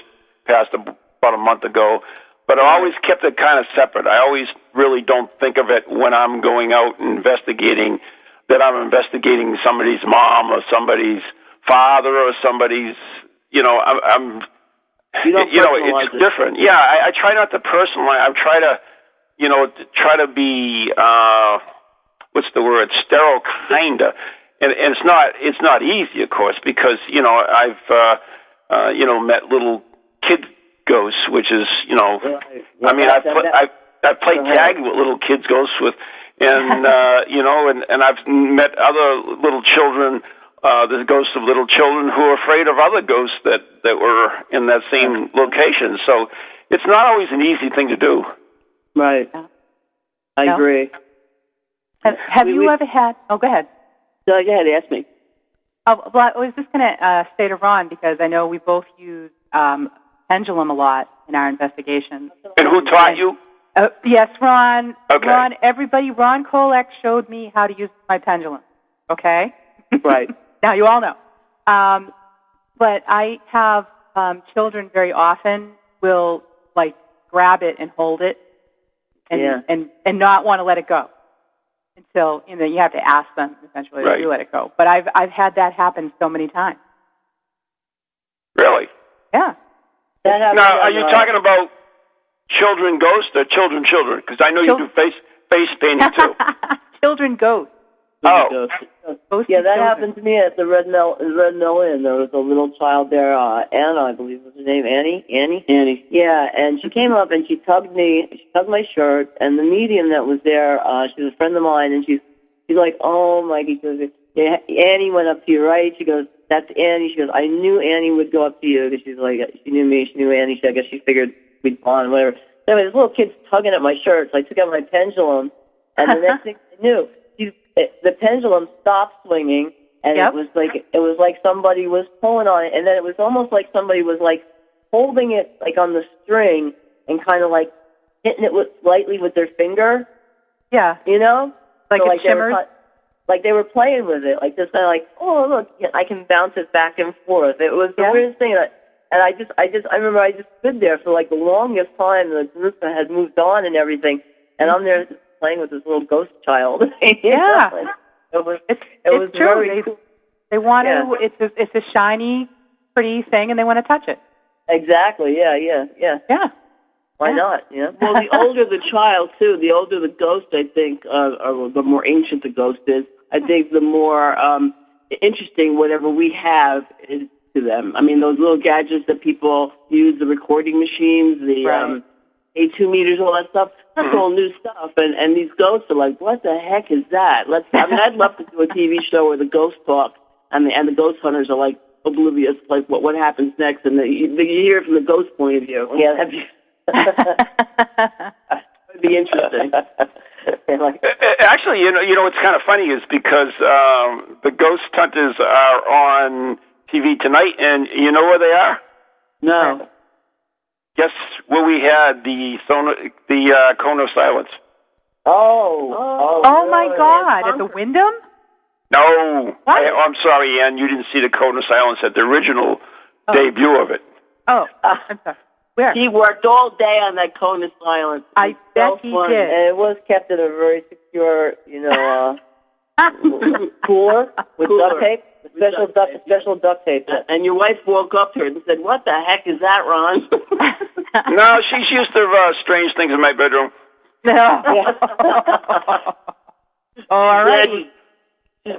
Speaker 1: passed about a month ago. But I always kept it kind of separate. I always really don't think of it when I'm going out investigating that I'm investigating somebody's mom or somebody's father or somebody's, you know, I'm, I'm
Speaker 5: You
Speaker 1: you know, it's
Speaker 5: it.
Speaker 1: different. Yeah, I, I try not to personalize. I try to, you know, try to be, uh, what's the word, sterile, kinda. And, and it's not, it's not easy, of course, because you know, I've, uh, uh, you know, met little kid ghosts, which is, you know,
Speaker 5: Right.
Speaker 1: I mean,
Speaker 5: Yeah,
Speaker 1: I've put, I've, I've played
Speaker 5: Right.
Speaker 1: tag with little kids ghosts with, and uh, you know, and and I've met other little children uh, the ghosts of little children who are afraid of other ghosts that that were in that same location. So it's not always an easy thing to do.
Speaker 4: Right. I
Speaker 2: No.
Speaker 4: agree.
Speaker 2: Have, have
Speaker 4: We-
Speaker 2: you
Speaker 4: we-
Speaker 2: ever had? Oh, go ahead.
Speaker 4: No, go ahead. Ask me.
Speaker 2: Oh, well, I was just going to uh, say to Ron because I know we both use um, pendulum a lot in our investigations.
Speaker 1: And who taught you?
Speaker 2: Uh, yes, Ron.
Speaker 1: Okay.
Speaker 2: Ron. Everybody. Ron Kolek showed me how to use my pendulum. Okay.
Speaker 4: Right.
Speaker 2: now you all know. Um, but I have um, children very often will like grab it and hold it, and
Speaker 4: Yeah.
Speaker 2: and and not want to let it go until you know you have to ask them essentially
Speaker 1: Right.
Speaker 2: to let it go. But I've I've had that happen so many times.
Speaker 1: Really?
Speaker 2: Yeah.
Speaker 4: That happened
Speaker 1: Now, are you talking about children ghosts or children children? Because I know you do face face painting too.
Speaker 2: children ghosts.
Speaker 1: Oh.
Speaker 2: Ghosts
Speaker 4: Yeah, that
Speaker 2: children.
Speaker 4: happened to me at the Red Mill Red Mill Inn. There was a little child there, uh, Anna, I believe was her name, Annie. Annie. Annie. Yeah, and she came up and she tugged me. She tugged my shirt, and the medium that was there, uh, she was a friend of mine, and she's she's like, "Oh, my, she goes, yeah, "Annie went up to you, right?" She goes, "That's Annie." She goes, "I knew Annie would go up to you because she's like, she knew me, she knew Annie. She, I guess she figured we'd bond, whatever." So anyway, this little kid's tugging at my shirt, so I took out my pendulum, and the next thing I knew, she, it, the pendulum stopped swinging, and
Speaker 2: Yep.
Speaker 4: it was like it was like somebody was pulling on it, and then it was almost like somebody was like holding it like on the string and kind of like hitting it with slightly with their finger,
Speaker 2: Yeah.
Speaker 4: you know,
Speaker 2: Like
Speaker 4: So,
Speaker 2: it
Speaker 4: were
Speaker 2: shimmers.
Speaker 4: Like they were playing with it, like just kind of like, oh look, I can bounce it back and forth. It was the
Speaker 2: Yeah.
Speaker 4: weirdest thing. And I, and I just, I just, I remember I just stood there for like the longest time. The group had moved on and everything, and I'm there playing with this little ghost child.
Speaker 2: Yeah.
Speaker 4: and It was,
Speaker 2: It's
Speaker 4: it
Speaker 2: it's
Speaker 4: was
Speaker 2: true.
Speaker 4: very
Speaker 2: they
Speaker 4: cool.
Speaker 2: they want
Speaker 4: Yeah.
Speaker 2: to. It's a it's a shiny, pretty thing, and they want to touch it.
Speaker 4: Exactly. Yeah. Yeah. Yeah.
Speaker 2: Yeah.
Speaker 4: Why
Speaker 2: Yeah.
Speaker 4: not? Yeah.
Speaker 5: Well, the older the child, too, the older the ghost, I think, uh, or the more ancient the ghost is, I think the more um, interesting whatever we have is to them. I mean, those little gadgets that people use, the recording machines, the
Speaker 2: Right.
Speaker 5: um, K2 meters, all that stuff, that's all new stuff. And, and these ghosts are like, what the heck is that? Let's. I mean, I'd love to do a TV show where the ghosts talk, and the, and the ghost hunters are like oblivious, like what what happens next, and the, you, you hear it from the ghost point of view.
Speaker 4: Yeah. That'd be,
Speaker 5: It'd be interesting.
Speaker 1: Actually, you know, you know what's kind of funny is because um, the Ghost Hunters are on TV tonight, and you know where they are?
Speaker 5: No.
Speaker 1: Guess where we had the sono, the uh, cone of silence.
Speaker 4: oh. Oh.
Speaker 2: Oh my? God! At the Wyndham?
Speaker 1: No,
Speaker 2: What?
Speaker 1: I, I'm sorry, Ann. You didn't see the cone of silence at the original
Speaker 2: Oh.
Speaker 1: debut of it.
Speaker 2: Oh, I'm sorry. Where?
Speaker 5: He worked all day on that cone of silence.
Speaker 2: I bet
Speaker 5: so
Speaker 2: he
Speaker 5: fun.
Speaker 2: did.
Speaker 4: And it was kept in a very secure, you know, uh, cooler with
Speaker 5: Cooler.
Speaker 4: duct tape. Special
Speaker 5: duct
Speaker 4: duct,
Speaker 5: tape.
Speaker 4: special duct tape.
Speaker 5: And your wife woke up to it and said, "What the heck is that, Ron?"
Speaker 1: No, she's used to uh, strange things in my bedroom.
Speaker 2: no. All
Speaker 5: Glad She's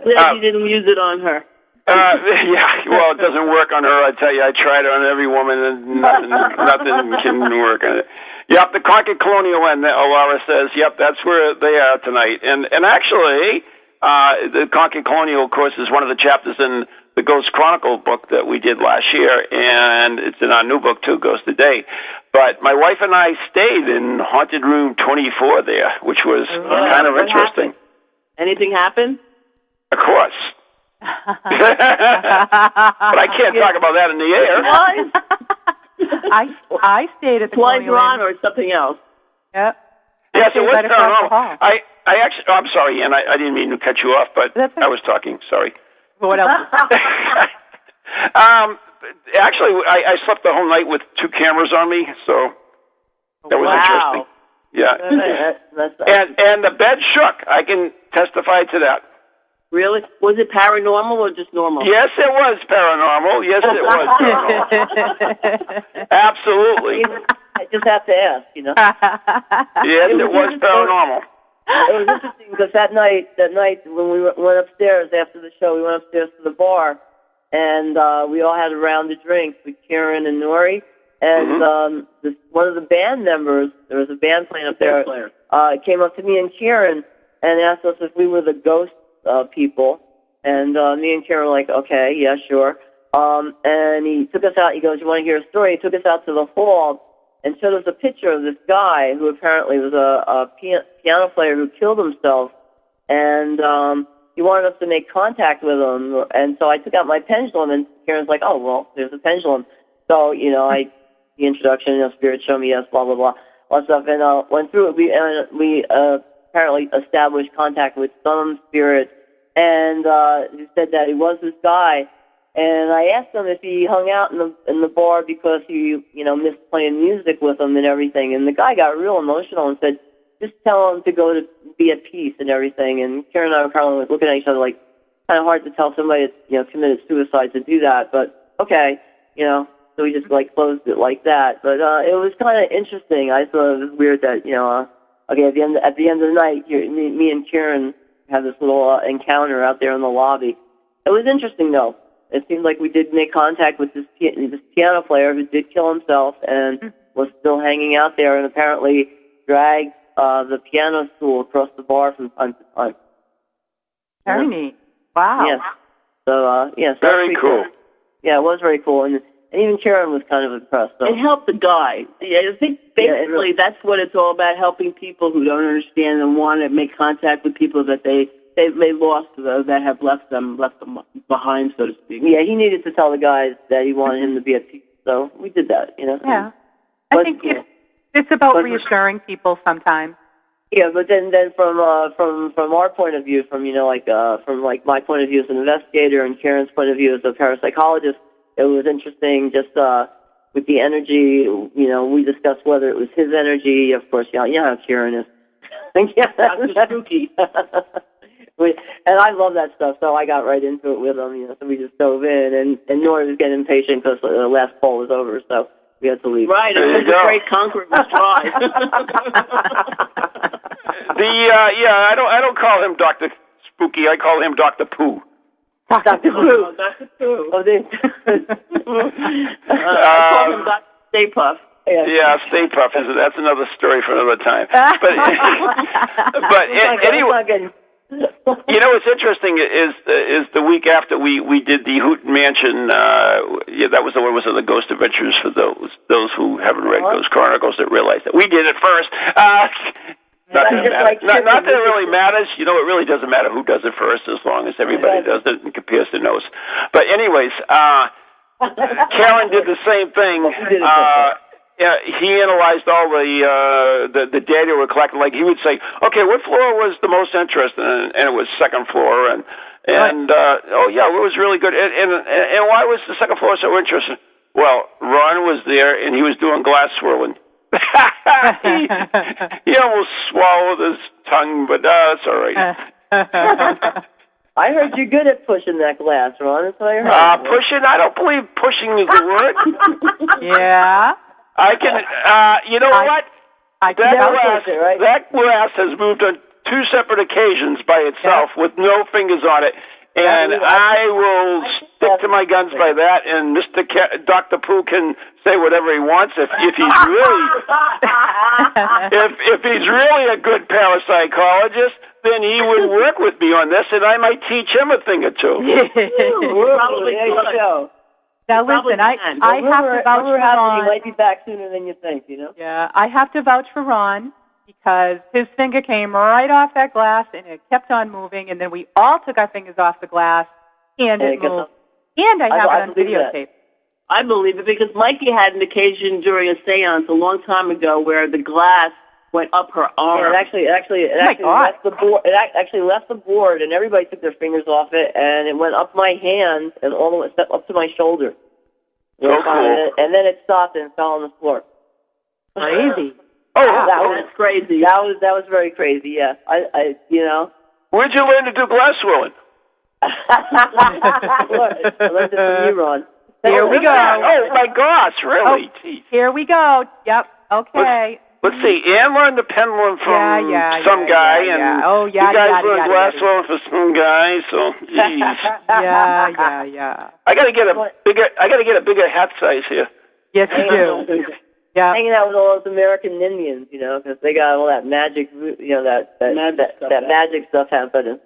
Speaker 5: glad
Speaker 1: Uh,
Speaker 5: you didn't use it on her.
Speaker 1: Uh, yeah, well, it doesn't work on her. I tell you, I tried it on every woman, and nothing, nothing can work on it. Yep, the Concord Colonial Inn. uh, Laura says, "Yep, that's where they are tonight." And and actually, uh, the Concord Colonial, of course, is one of the chapters in the Ghost Chronicle book that we did last year, and it's in our new book too, Ghost Today. But my wife and I stayed in Haunted Room 24 there, which was kind of interesting.
Speaker 5: Anything happen?
Speaker 1: Of course. But I can't talk about that in the air.
Speaker 2: I I stayed at the
Speaker 5: Flies
Speaker 2: Colonial
Speaker 5: Ron
Speaker 2: Inn.
Speaker 5: or something else?
Speaker 2: Yep.
Speaker 1: Yes, it
Speaker 2: stayed
Speaker 1: was
Speaker 2: right across the
Speaker 1: paranormal. I, I actually, oh, I'm sorry, Ian. I, I didn't mean to cut you off, but
Speaker 2: That's okay.
Speaker 1: I was talking. Sorry.
Speaker 2: Well, what else?
Speaker 1: um, actually, I, I slept the whole night with two cameras on me, so that was
Speaker 5: Wow.
Speaker 1: interesting. Yeah,
Speaker 4: That's, that's,
Speaker 1: and and the bed shook. I can testify to that.
Speaker 5: Really? Was it paranormal or just normal?
Speaker 1: Yes, it was paranormal. Yes, it was paranormal. Absolutely.
Speaker 4: I just have to ask, you know.
Speaker 1: Yes, it was paranormal.
Speaker 4: it was interesting because that night, that night when we went upstairs after the show, we went upstairs to the bar, and uh, we all had a round of drinks with Ciarán and Nori. And um, this, one of the band members, there was a band playing up there, uh, came up to me and Ciarán and asked us if we were the ghost uh, people. And uh, me and Ciarán were like, okay, yeah, sure. Um, and he took us out. He goes, you want to hear a story? He took us out to the hall and showed us a picture of this guy who apparently was a, a pia- piano player who killed himself. And um, he wanted us to make contact with him. And so I took out my pendulum, and Ciarán's like, oh, well, there's a pendulum. So, you know, I, the introduction, you know, spirit me yes, blah, blah, blah, all stuff. And uh, went through it. We, and we uh, apparently established contact with some spirit. And uh, he said that he was this guy. And I asked him if he hung out in the in the bar because he, you know, missed playing music with him and everything. And the guy got real emotional and said, "Just tell him to go to be at peace and everything." And Ciarán and I were kind of looking at each other like, kind of hard to tell somebody that's you know committed suicide to do that, but okay, you know. So we just like closed it like that. But uh, it was kind of interesting. I thought it was weird that you know, uh, okay, at the end at the end of the night, you, me, me and Ciarán had this little uh, encounter out there in the lobby. It was interesting though it seemed like we did make contact with this, pi- this piano player who did kill himself and was still hanging out there and apparently dragged uh, the piano stool across the bar from time to time.
Speaker 2: Very neat. Wow.
Speaker 4: Yes. So, uh, yes. that's
Speaker 1: Very
Speaker 4: pretty
Speaker 1: cool.
Speaker 4: Yeah, it was very cool. And, and even Ciarán was kind of impressed. So.
Speaker 5: It helped the guy. Yeah, I think
Speaker 4: Yeah, it
Speaker 5: basically that's what it's all about: helping people who don't understand and want to make contact with people that they they they lost uh, that have left them left them behind, so to speak.
Speaker 4: Yeah, he needed to tell the guys that he wanted him to be at peace. So we did that, you know.
Speaker 2: Yeah. I think
Speaker 4: yeah.
Speaker 2: it's, it's about
Speaker 4: But-
Speaker 2: reassuring people sometimes.
Speaker 4: Yeah, but then then from uh from from our point of view, from you know like uh from like my point of view as an investigator and Ciarán's point of view as a parapsychologist, it was interesting just uh with the energy, you know, we discussed whether it was his energy, of course, yeah, yeah know how Ciarán is. yeah,
Speaker 5: Dr. Spooky.
Speaker 4: And I love that stuff, so I got right into it with him. You know, so we just dove in, and and Nora was getting impatient because the last poll was over, so we had to leave.
Speaker 5: Right,
Speaker 1: There
Speaker 5: it was a great conqueror was try.
Speaker 1: The uh, yeah, I don't I don't call him Doctor Spooky. I call him Doctor Pooh.
Speaker 4: Dr. Blue.
Speaker 5: That's true.
Speaker 4: Oh, they,
Speaker 5: Uh, I call him Dr. Stay Puff.
Speaker 4: yeah.
Speaker 1: Yeah, Stay Puff is that's another story for another time. But but
Speaker 4: It's not
Speaker 1: a-
Speaker 4: good.
Speaker 1: anyway,
Speaker 4: It's not good.
Speaker 1: You know what's interesting is is the week after we we did the Houghton Mansion. Uh, yeah, that was the one was it the Ghost Adventures for those those who haven't read
Speaker 4: What?
Speaker 1: Ghost Chronicles that realize that we did it first. Uh, not that, it
Speaker 4: Just like
Speaker 1: not, not that it really matters. You know, it really doesn't matter who does it first as long as everybody does it and compares the notes. But anyways, uh, Ciarán did the same thing. Uh, yeah, he analyzed all the uh, the the data we collected. Like he would say, okay, what floor was the most interesting? And, and it was second floor. And and uh, oh yeah, it was really good. And, and and why was the second floor so interesting? Well, Ron was there and he was doing glass swirling. He, he almost swallowed his tongue, but uh, that's all right.
Speaker 4: I heard you're good at pushing that glass, Ron. That's what I heard.
Speaker 1: Uh, pushing? I don't believe pushing is the word.
Speaker 2: yeah.
Speaker 1: I can. Uh, you know
Speaker 2: I-
Speaker 1: what?
Speaker 2: I can
Speaker 1: That glass,
Speaker 4: it, right?
Speaker 1: that glass has moved on two separate occasions by itself with no fingers on it. And I will stick to my guns by that. And Mr. Ca- Dr. Pooh can say whatever he wants if if he's really if if he's really a good parapsychologist, then he would work with me on this, and I might teach him a thing or two.
Speaker 5: Probably
Speaker 4: there go.
Speaker 2: now listen, I. I have to vouch for Ron.
Speaker 4: He might be back sooner than you think. You know.
Speaker 2: Yeah, I have to vouch for Ron because his finger came right off that glass and it kept on moving, and then we all took our fingers off the glass and
Speaker 4: Yeah,
Speaker 2: it
Speaker 4: it
Speaker 2: moved. And I
Speaker 4: I-
Speaker 2: have
Speaker 4: I
Speaker 2: it on
Speaker 4: believe that.
Speaker 2: videotape.
Speaker 5: I believe it because Mikey had an occasion during a seance a long time ago where the glass went up her
Speaker 4: Yeah,
Speaker 5: arm.
Speaker 4: it actually, actually, it
Speaker 2: Oh
Speaker 4: actually left the board. It actually left the board, and everybody took their fingers off it, and it went up my hand and all the way up up to my shoulder.
Speaker 1: So cool.
Speaker 4: And, and then it stopped and fell on the floor.
Speaker 2: Crazy.
Speaker 1: Oh,
Speaker 4: that
Speaker 5: Oh,
Speaker 4: was
Speaker 5: crazy.
Speaker 4: that was that was very crazy. Yeah, I, I, you know.
Speaker 1: where'd you learn to do glass swirling?
Speaker 4: I learned it from you, Ron.
Speaker 2: Here oh, we go.
Speaker 1: Oh my gosh, really? Oh, jeez.
Speaker 2: Here we go. Yep. Okay.
Speaker 1: Let's see. Ann learned the pendulum from
Speaker 2: Yeah, yeah,
Speaker 1: some
Speaker 2: yeah,
Speaker 1: guy,
Speaker 2: yeah,
Speaker 1: and oh,
Speaker 2: yeah. Oh,
Speaker 1: you guys
Speaker 2: yada,
Speaker 1: learned
Speaker 2: yada,
Speaker 1: glass
Speaker 2: yada.
Speaker 1: swirling for some guy. So, jeez.
Speaker 2: yeah, yeah, yeah.
Speaker 1: I gotta get a bigger. I gotta get a bigger hat size here.
Speaker 2: Yes, you do. Yeah.
Speaker 4: Hanging out with all those American Indians, you know, because they got all that magic, you know, that that
Speaker 5: Magic
Speaker 4: that,
Speaker 5: stuff
Speaker 4: that
Speaker 5: happening.
Speaker 4: magic stuff happening.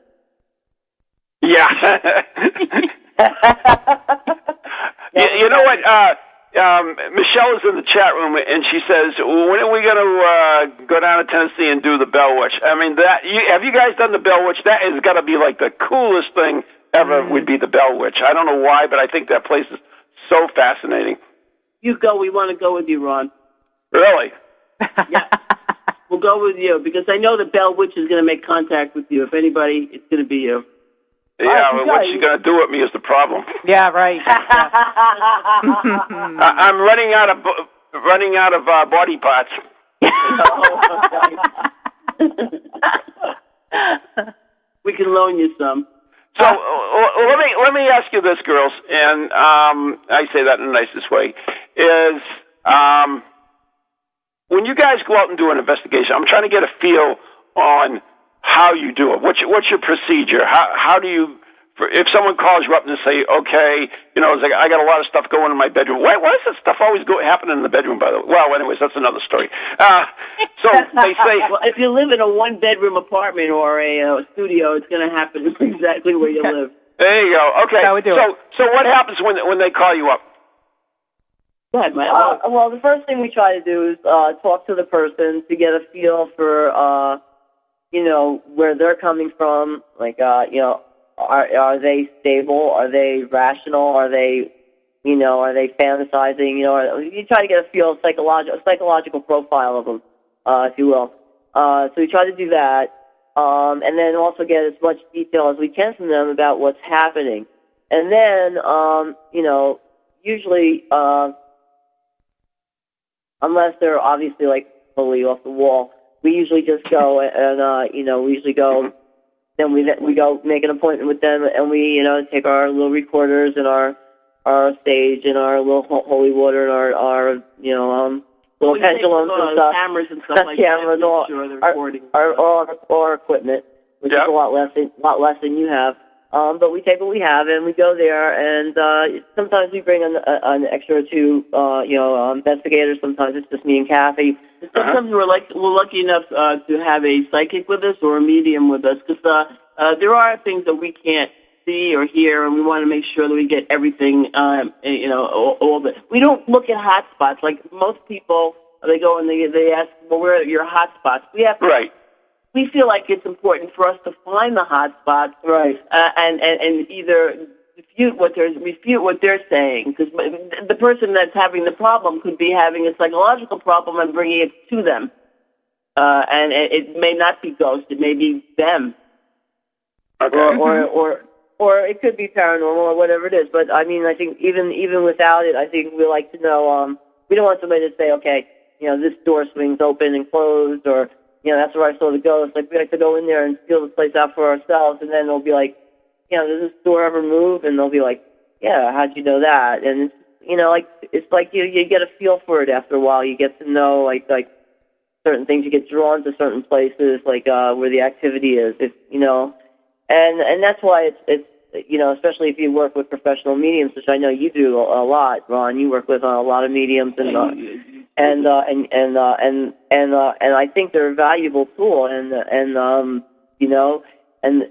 Speaker 1: Yeah. you, you know what? Uh, um, Michelle is in the chat room, and she says, "When are we going to uh, go down to Tennessee and do the Bell Witch?" I mean, that you, have you guys done the Bell Witch? That has got to be like the coolest thing ever.
Speaker 5: Mm-hmm.
Speaker 1: Would be the Bell Witch. I don't know why, but I think that place is so fascinating.
Speaker 5: You go. We want to go with you, Ron.
Speaker 1: Really? Yeah.
Speaker 5: We'll go with you because I know the Bell Witch is going to make contact with you. If anybody, it's going to be you.
Speaker 1: Yeah. well, what's she going to do with me is the problem.
Speaker 2: Yeah, right.
Speaker 1: I, I'm running out of running out of uh, body parts.
Speaker 5: we can loan you some.
Speaker 1: So uh, uh, let me let me ask you this, girls, and um, I say that in the nicest way. Is um, when you guys go out and do an investigation, I'm trying to get a feel on how you do it. What's your, what's your procedure? How how do you? For, if someone calls you up and say, okay, you know, it's like I got a lot of stuff going in my bedroom. Why, why does that stuff always go happening in the bedroom? By the way, well, anyways, that's another story. Uh, so they say,
Speaker 5: well, if you live in a one bedroom apartment or a uh, studio, it's going to happen exactly where you live.
Speaker 1: there you go. Okay.
Speaker 5: How we do
Speaker 1: so so what happens when when they call you up?
Speaker 5: Go ahead, Mike.
Speaker 4: Uh, well, the first thing we try to do is uh, talk to the person to get a feel for, uh, you know, where they're coming from. Like, uh, you know, are are they stable? Are they rational? Are they, you know, are they fantasizing? You know, are, you try to get a feel, psychological, psychological profile of them, uh, if you will. Uh, so we try to do that, um, and then also get as much detail as we can from them about what's happening. And then, um, you know, usually, uh, unless they're obviously like fully off the wall, we usually just go and, uh, you know, we usually go, then we, we go make an appointment with them and we, you know, take our little recorders and our, our stage and our little holy water and our, our, you know, um, little
Speaker 5: We take,
Speaker 4: pendulums and stuff.
Speaker 5: cameras and stuff like that,
Speaker 4: cameras,
Speaker 5: make
Speaker 4: all,
Speaker 5: sure they're
Speaker 4: our,
Speaker 5: recording.
Speaker 4: our, all, our, all our equipment, which is a lot less, than, lot less than you have. Um, but we take what we have and we go there, and uh, sometimes we bring an, a, an extra or two, uh, you know, um, investigators. Sometimes it's just me and Kathy.
Speaker 5: Sometimes we're like we're lucky enough uh, to have a psychic with us or a medium with us because uh, uh, there are things that we can't see or hear, and we want to make sure that we get everything. Um, eh, you know, all, all the we don't look at hot spots like most people. They go and they they ask, well, where are your hot spots? We have to,
Speaker 1: right.
Speaker 5: We feel like it's important for us to find the hot spots,
Speaker 4: right?
Speaker 5: Uh, and and and either refute what they're refute what they're saying because the person that's having the problem could be having a psychological problem and bringing it to them, uh, and it, it may not be ghost, it may be them,
Speaker 4: or, or or or it could be paranormal or whatever it is. But I mean, I think even even without it, I think we like to know. Um, we don't want somebody to say, okay, you know, this door swings open and closed, or you know, that's where I saw the ghost. Like we like to go in there and feel the place out for ourselves, and then they'll be like, you know, does this door ever move? And they'll be like, yeah, how'd you know that? And it's you know, like it's like you you get a feel for it after a while. You get to know like like certain things. You get drawn to certain places, like uh, where the activity is. If you know, and and that's why it's it's you know, especially if you work with professional mediums, which I know you do a, a lot, Ron. You work with uh, a lot of mediums and. Uh, and uh, and and uh, and and uh, and I think they're a valuable tool, and and um, you know, and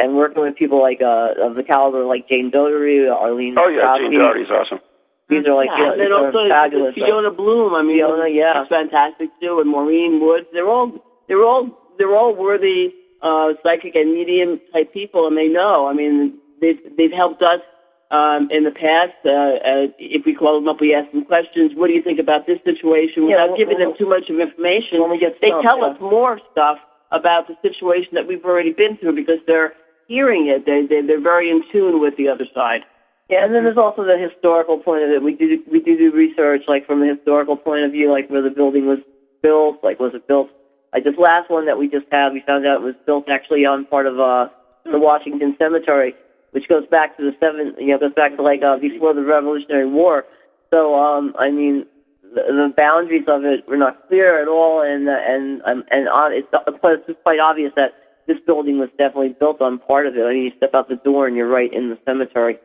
Speaker 4: and working with people like uh, of the caliber like Jane Doherty, Arlene.
Speaker 1: Oh yeah,
Speaker 4: Crosby,
Speaker 1: Gene Doherty's awesome.
Speaker 4: These are like
Speaker 5: yeah,
Speaker 4: you
Speaker 5: and then
Speaker 4: know,
Speaker 5: also
Speaker 4: they're fabulous.
Speaker 5: Fiona Bloom. I mean,
Speaker 4: Fiona, yeah,
Speaker 5: she's fantastic too, and Maureen Woods. They're all they're all they're all worthy uh, psychic and medium type people, and they know. I mean, they've they've helped us um, in the past. Uh, uh, if we call them up, we ask them questions. What do you think about this situation?
Speaker 4: Yeah,
Speaker 5: Without
Speaker 4: when-
Speaker 5: giving them too much of information,
Speaker 4: when we get
Speaker 5: they tell
Speaker 4: yeah.
Speaker 5: us more stuff about the situation that we've already been through because they're hearing it. They, they they're very in tune with the other side.
Speaker 4: Yeah, and then there's also the historical point of it. We do we do do research like from the historical point of view, like where the building was built, like was it built? Like this last one that we just had, we found out it was built actually on part of uh the Washington Cemetery, which goes back to the seven, you know, goes back to like uh, before the Revolutionary War. So um, I mean, the, the boundaries of it were not clear at all, and uh, and um, and on, it's, it's quite obvious that this building was definitely built on part of it. I mean, you step out the door and you're right in the cemetery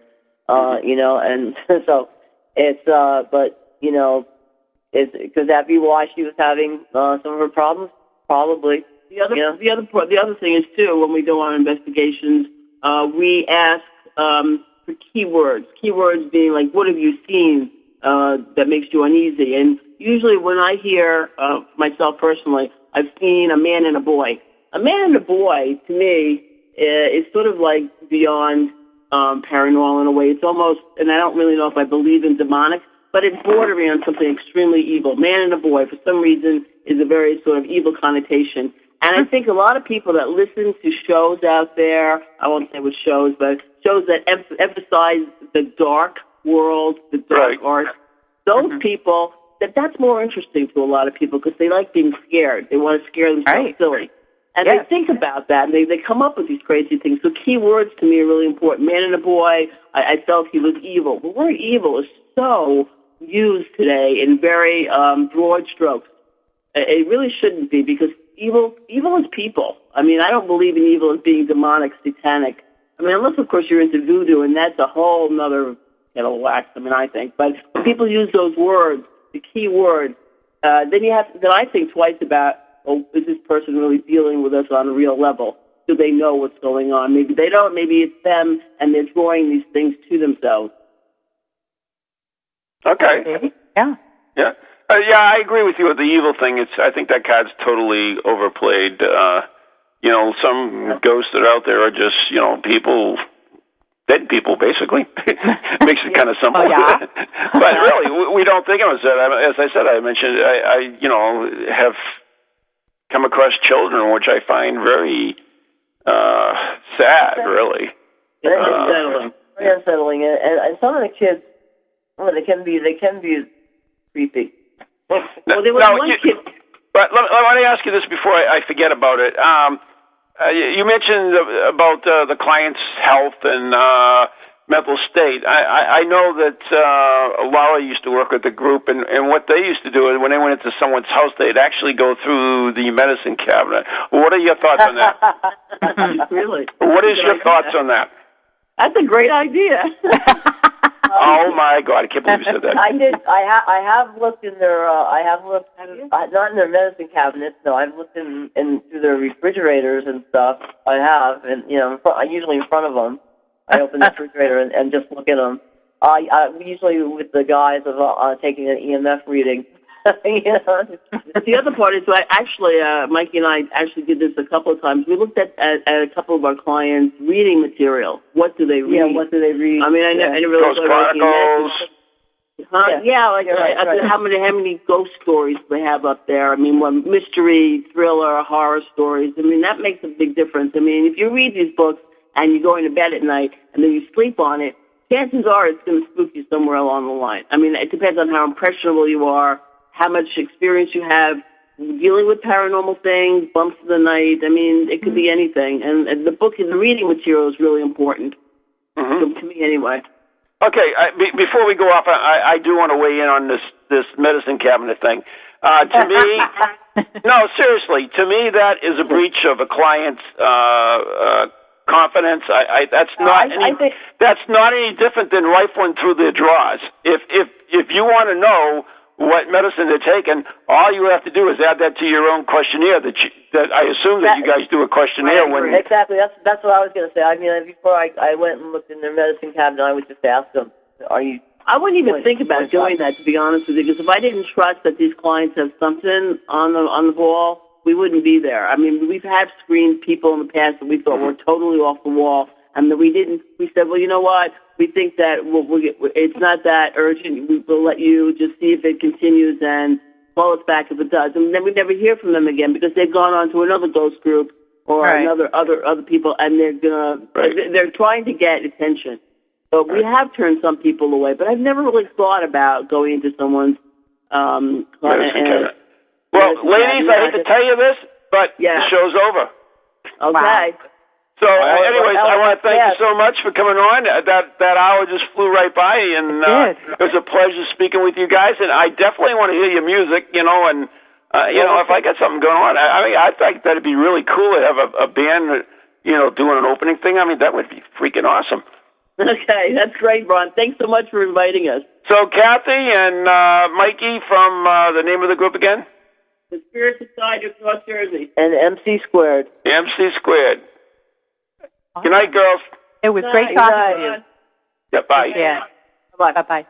Speaker 4: uh, you know, and so it's, uh, but, you know, is, could that be why she was having, uh, some of her problems? Probably.
Speaker 5: The other,
Speaker 4: Yeah.
Speaker 5: the other, the other thing is too when we do our investigations, uh, we ask um, for keywords. Keywords being like, what have you seen uh, that makes you uneasy? And usually, when I hear uh, myself personally, I've seen a man and a boy. A man and a boy, to me, uh, is sort of like beyond um, paranormal in a way. It's almost, and I don't really know if I believe in demonic, but it's bordering on something extremely evil. Man and a boy, for some reason, is a very sort of evil connotation. And I think a lot of people that listen to shows out there, I won't say what shows, but shows that em- emphasize the dark world, the dark art, those people, that that's more interesting to a lot of people because they like being scared. They want to scare themselves silly. And
Speaker 2: Yes.
Speaker 5: they think about that and they, they come up with these crazy things. So key words to me are really important. Man and a boy, I, I felt he was evil. The word evil is so used today in very um, broad strokes. It it really shouldn't be because evil evil is people. I mean, I don't believe in evil as being demonic, satanic. I mean, unless of course you're into voodoo, and that's a whole nother kettle of wax. I mean, I think. But when people use those words, the key word, uh, then you have then I think twice about, oh, is this person really dealing with us on a real level? Do they know what's going on? Maybe they don't. Maybe it's them, and they're drawing these things to themselves.
Speaker 1: Okay.
Speaker 2: Yeah.
Speaker 1: Yeah. Uh, yeah, I agree with you with the evil thing. It's I think that card's totally overplayed. Uh, you know, some ghosts that are out there are just you know people, dead people, basically. Makes it kind of simple.
Speaker 2: Oh, yeah.
Speaker 1: but really, we, we don't think of it as that. I- As I said, I mentioned I, I you know have come across children which I find very uh sad. Really.
Speaker 5: Very
Speaker 1: Uh,
Speaker 5: unsettling. Very unsettling. And, and, some of the kids, well, they can be they can be creepy. Well, there was
Speaker 1: Now,
Speaker 5: one
Speaker 1: you-
Speaker 5: kid.
Speaker 1: But let, let me ask you this before I, I forget about it. Um, uh, you you mentioned uh, about uh, the client's health and uh, mental state. I, I, I know that uh, Laura used to work with the group, and, and what they used to do is when they went into someone's house, they'd actually go through the medicine cabinet. What are your thoughts on that?
Speaker 5: really?
Speaker 1: what is your thoughts on that?
Speaker 5: That's a great idea.
Speaker 1: Oh my God! I can't believe you said that.
Speaker 4: I did. I ha- I have looked in their. Uh, I have looked uh, not in their medicine cabinets. No, I've looked in in through their refrigerators and stuff. I have, and you know, front, usually in front of them. I open the refrigerator and, and just look at them. I, I usually with the guise of uh, uh, taking an EMF reading. you know,
Speaker 5: the other part is I actually, uh, Mikey and I actually did this a couple of times. We looked at, at, at a couple of our clients' reading material. What do they read?
Speaker 4: yeah. What do they read?
Speaker 5: I mean, I, ne- I
Speaker 4: Yeah.
Speaker 5: didn't really
Speaker 1: Ghost
Speaker 5: go to
Speaker 1: Chronicles.
Speaker 5: Huh?
Speaker 4: Yeah.
Speaker 5: Yeah, like
Speaker 4: You're right,
Speaker 5: I said,
Speaker 4: right.
Speaker 5: how many how many ghost stories they have up there? I mean, one mystery, thriller, horror stories. I mean, that makes a big difference. I mean, if you read these books and you're going to bed at night and then you sleep on it, chances are it's going to spook you somewhere along the line. I mean, it depends on how impressionable you are, how much experience you have dealing with paranormal things, bumps in the night. I mean, it could be anything. And, and the book, and the reading material is really important
Speaker 1: Mhm.
Speaker 5: to, to me, anyway.
Speaker 1: Okay, I, be, before we go off, I, I do want to weigh in on this this medicine cabinet thing. Uh, to me, no, seriously, to me that is a breach of a client's uh, uh, confidence. I, I that's not
Speaker 4: I-
Speaker 1: any
Speaker 4: I think-
Speaker 1: that's not any different than rifling through their drawers. If if if you want to know what medicine they're taking, all you have to do is add that to your own questionnaire. That you, that I assume that you guys do a questionnaire when
Speaker 4: Exactly. That's that's what I was going to say. I mean, before I I went and looked in their medicine cabinet, I would just ask them, "Are you?"
Speaker 5: I wouldn't even
Speaker 4: What-
Speaker 5: think about doing that, to be honest with you, because if I didn't trust that these clients have something on the on the ball, we wouldn't be there. I mean, we've had screened people in the past that we thought were totally off the wall, and that we didn't. We said, well, you know what? We think that we'll, we'll get, it's not that urgent. We- We'll let you just see if it continues and call us back if it does. And then we never hear from them again because they've gone on to another ghost group or
Speaker 2: Right.
Speaker 5: another other other people, and they're gonna
Speaker 1: Right.
Speaker 5: they're, they're trying to get attention. So we have turned some people away, but I've never really thought about going into someone's um
Speaker 1: medicine
Speaker 5: and-
Speaker 1: cabinet. Well,
Speaker 5: medicine
Speaker 1: ladies,
Speaker 5: cabinet.
Speaker 1: I hate to tell you this, but
Speaker 5: Yeah.
Speaker 1: the show's over.
Speaker 5: Okay.
Speaker 1: So, uh,
Speaker 4: well,
Speaker 1: anyways,
Speaker 4: well,
Speaker 1: I want to thank
Speaker 4: yes.
Speaker 1: you so much for coming on. Uh, That that hour just flew right by, and uh, it was a pleasure speaking with you guys. And I definitely want to hear your music, you know. And uh, you know, if I got something going on, I, I mean, I think that'd be really cool to have a, a band, you know, doing an opening thing. I mean, that would be freaking awesome.
Speaker 5: Okay, that's great, Ron. Thanks so much for inviting us.
Speaker 1: So, Kathy and uh, Mikey from uh, the name of the group again,
Speaker 5: The Spirit Society of North Jersey.
Speaker 4: And MC squared.
Speaker 1: MC Squared. Good night, girls.
Speaker 2: It was great
Speaker 4: night,
Speaker 2: talking
Speaker 4: good
Speaker 2: to you.
Speaker 1: Yeah, bye.
Speaker 2: Yeah.
Speaker 4: Bye.
Speaker 2: Bye bye.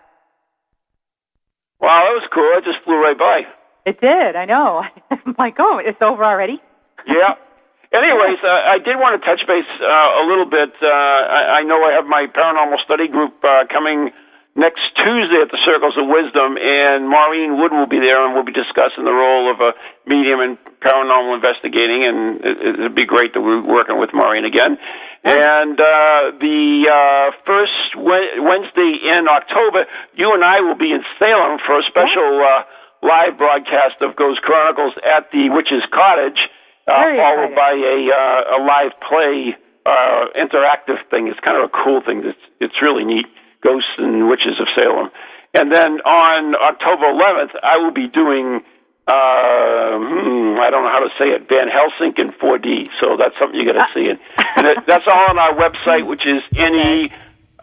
Speaker 1: Wow, that was cool. It just flew right by.
Speaker 2: It did. I know. I'm like, oh, it's over already.
Speaker 1: Yeah. Anyways, uh, I did want to touch base uh, a little bit. Uh, I, I know I have my paranormal study group uh, coming next Tuesday at the Circles of Wisdom, and Maureen Wood will be there, and we'll be discussing the role of a medium in paranormal investigating, and it, it'd be great that we're working with Maureen again. And uh, the uh, first Wednesday in October, you and I will be in Salem for a special uh, live broadcast of Ghost Chronicles at the Witch's Cottage, uh, followed
Speaker 2: exciting.
Speaker 1: by a, uh, a live play uh, interactive thing. It's kind of a cool thing. It's, it's really neat. Ghosts and Witches of Salem. And then on October 11th, I will be doing, uh, hmm, I don't know how to say it, Van Helsing in 4D. So that's something you got to see. And, and it, that's all on our website, which is NE,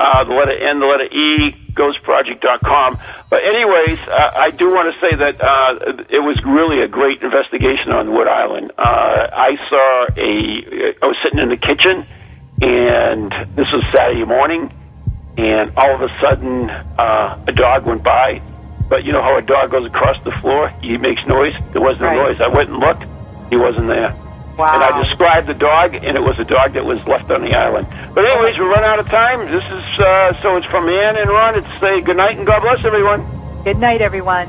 Speaker 1: uh, the letter N, the letter E, ghostproject.com. But anyways, uh, I do want to say that uh, it was really a great investigation on Wood Island. Uh, I saw a, I was sitting in the kitchen, and this was Saturday morning, and all of a sudden uh, a dog went by. But you know how a dog goes across the floor? He makes noise. There wasn't
Speaker 2: Right.
Speaker 1: a noise. I went and looked. He wasn't there.
Speaker 2: Wow.
Speaker 1: And I described the dog, and it was a dog that was left on the island. But anyways, we run out of time. This is uh, so it's from Ann and Ron. It's say good night and God bless everyone.
Speaker 2: Good night, everyone.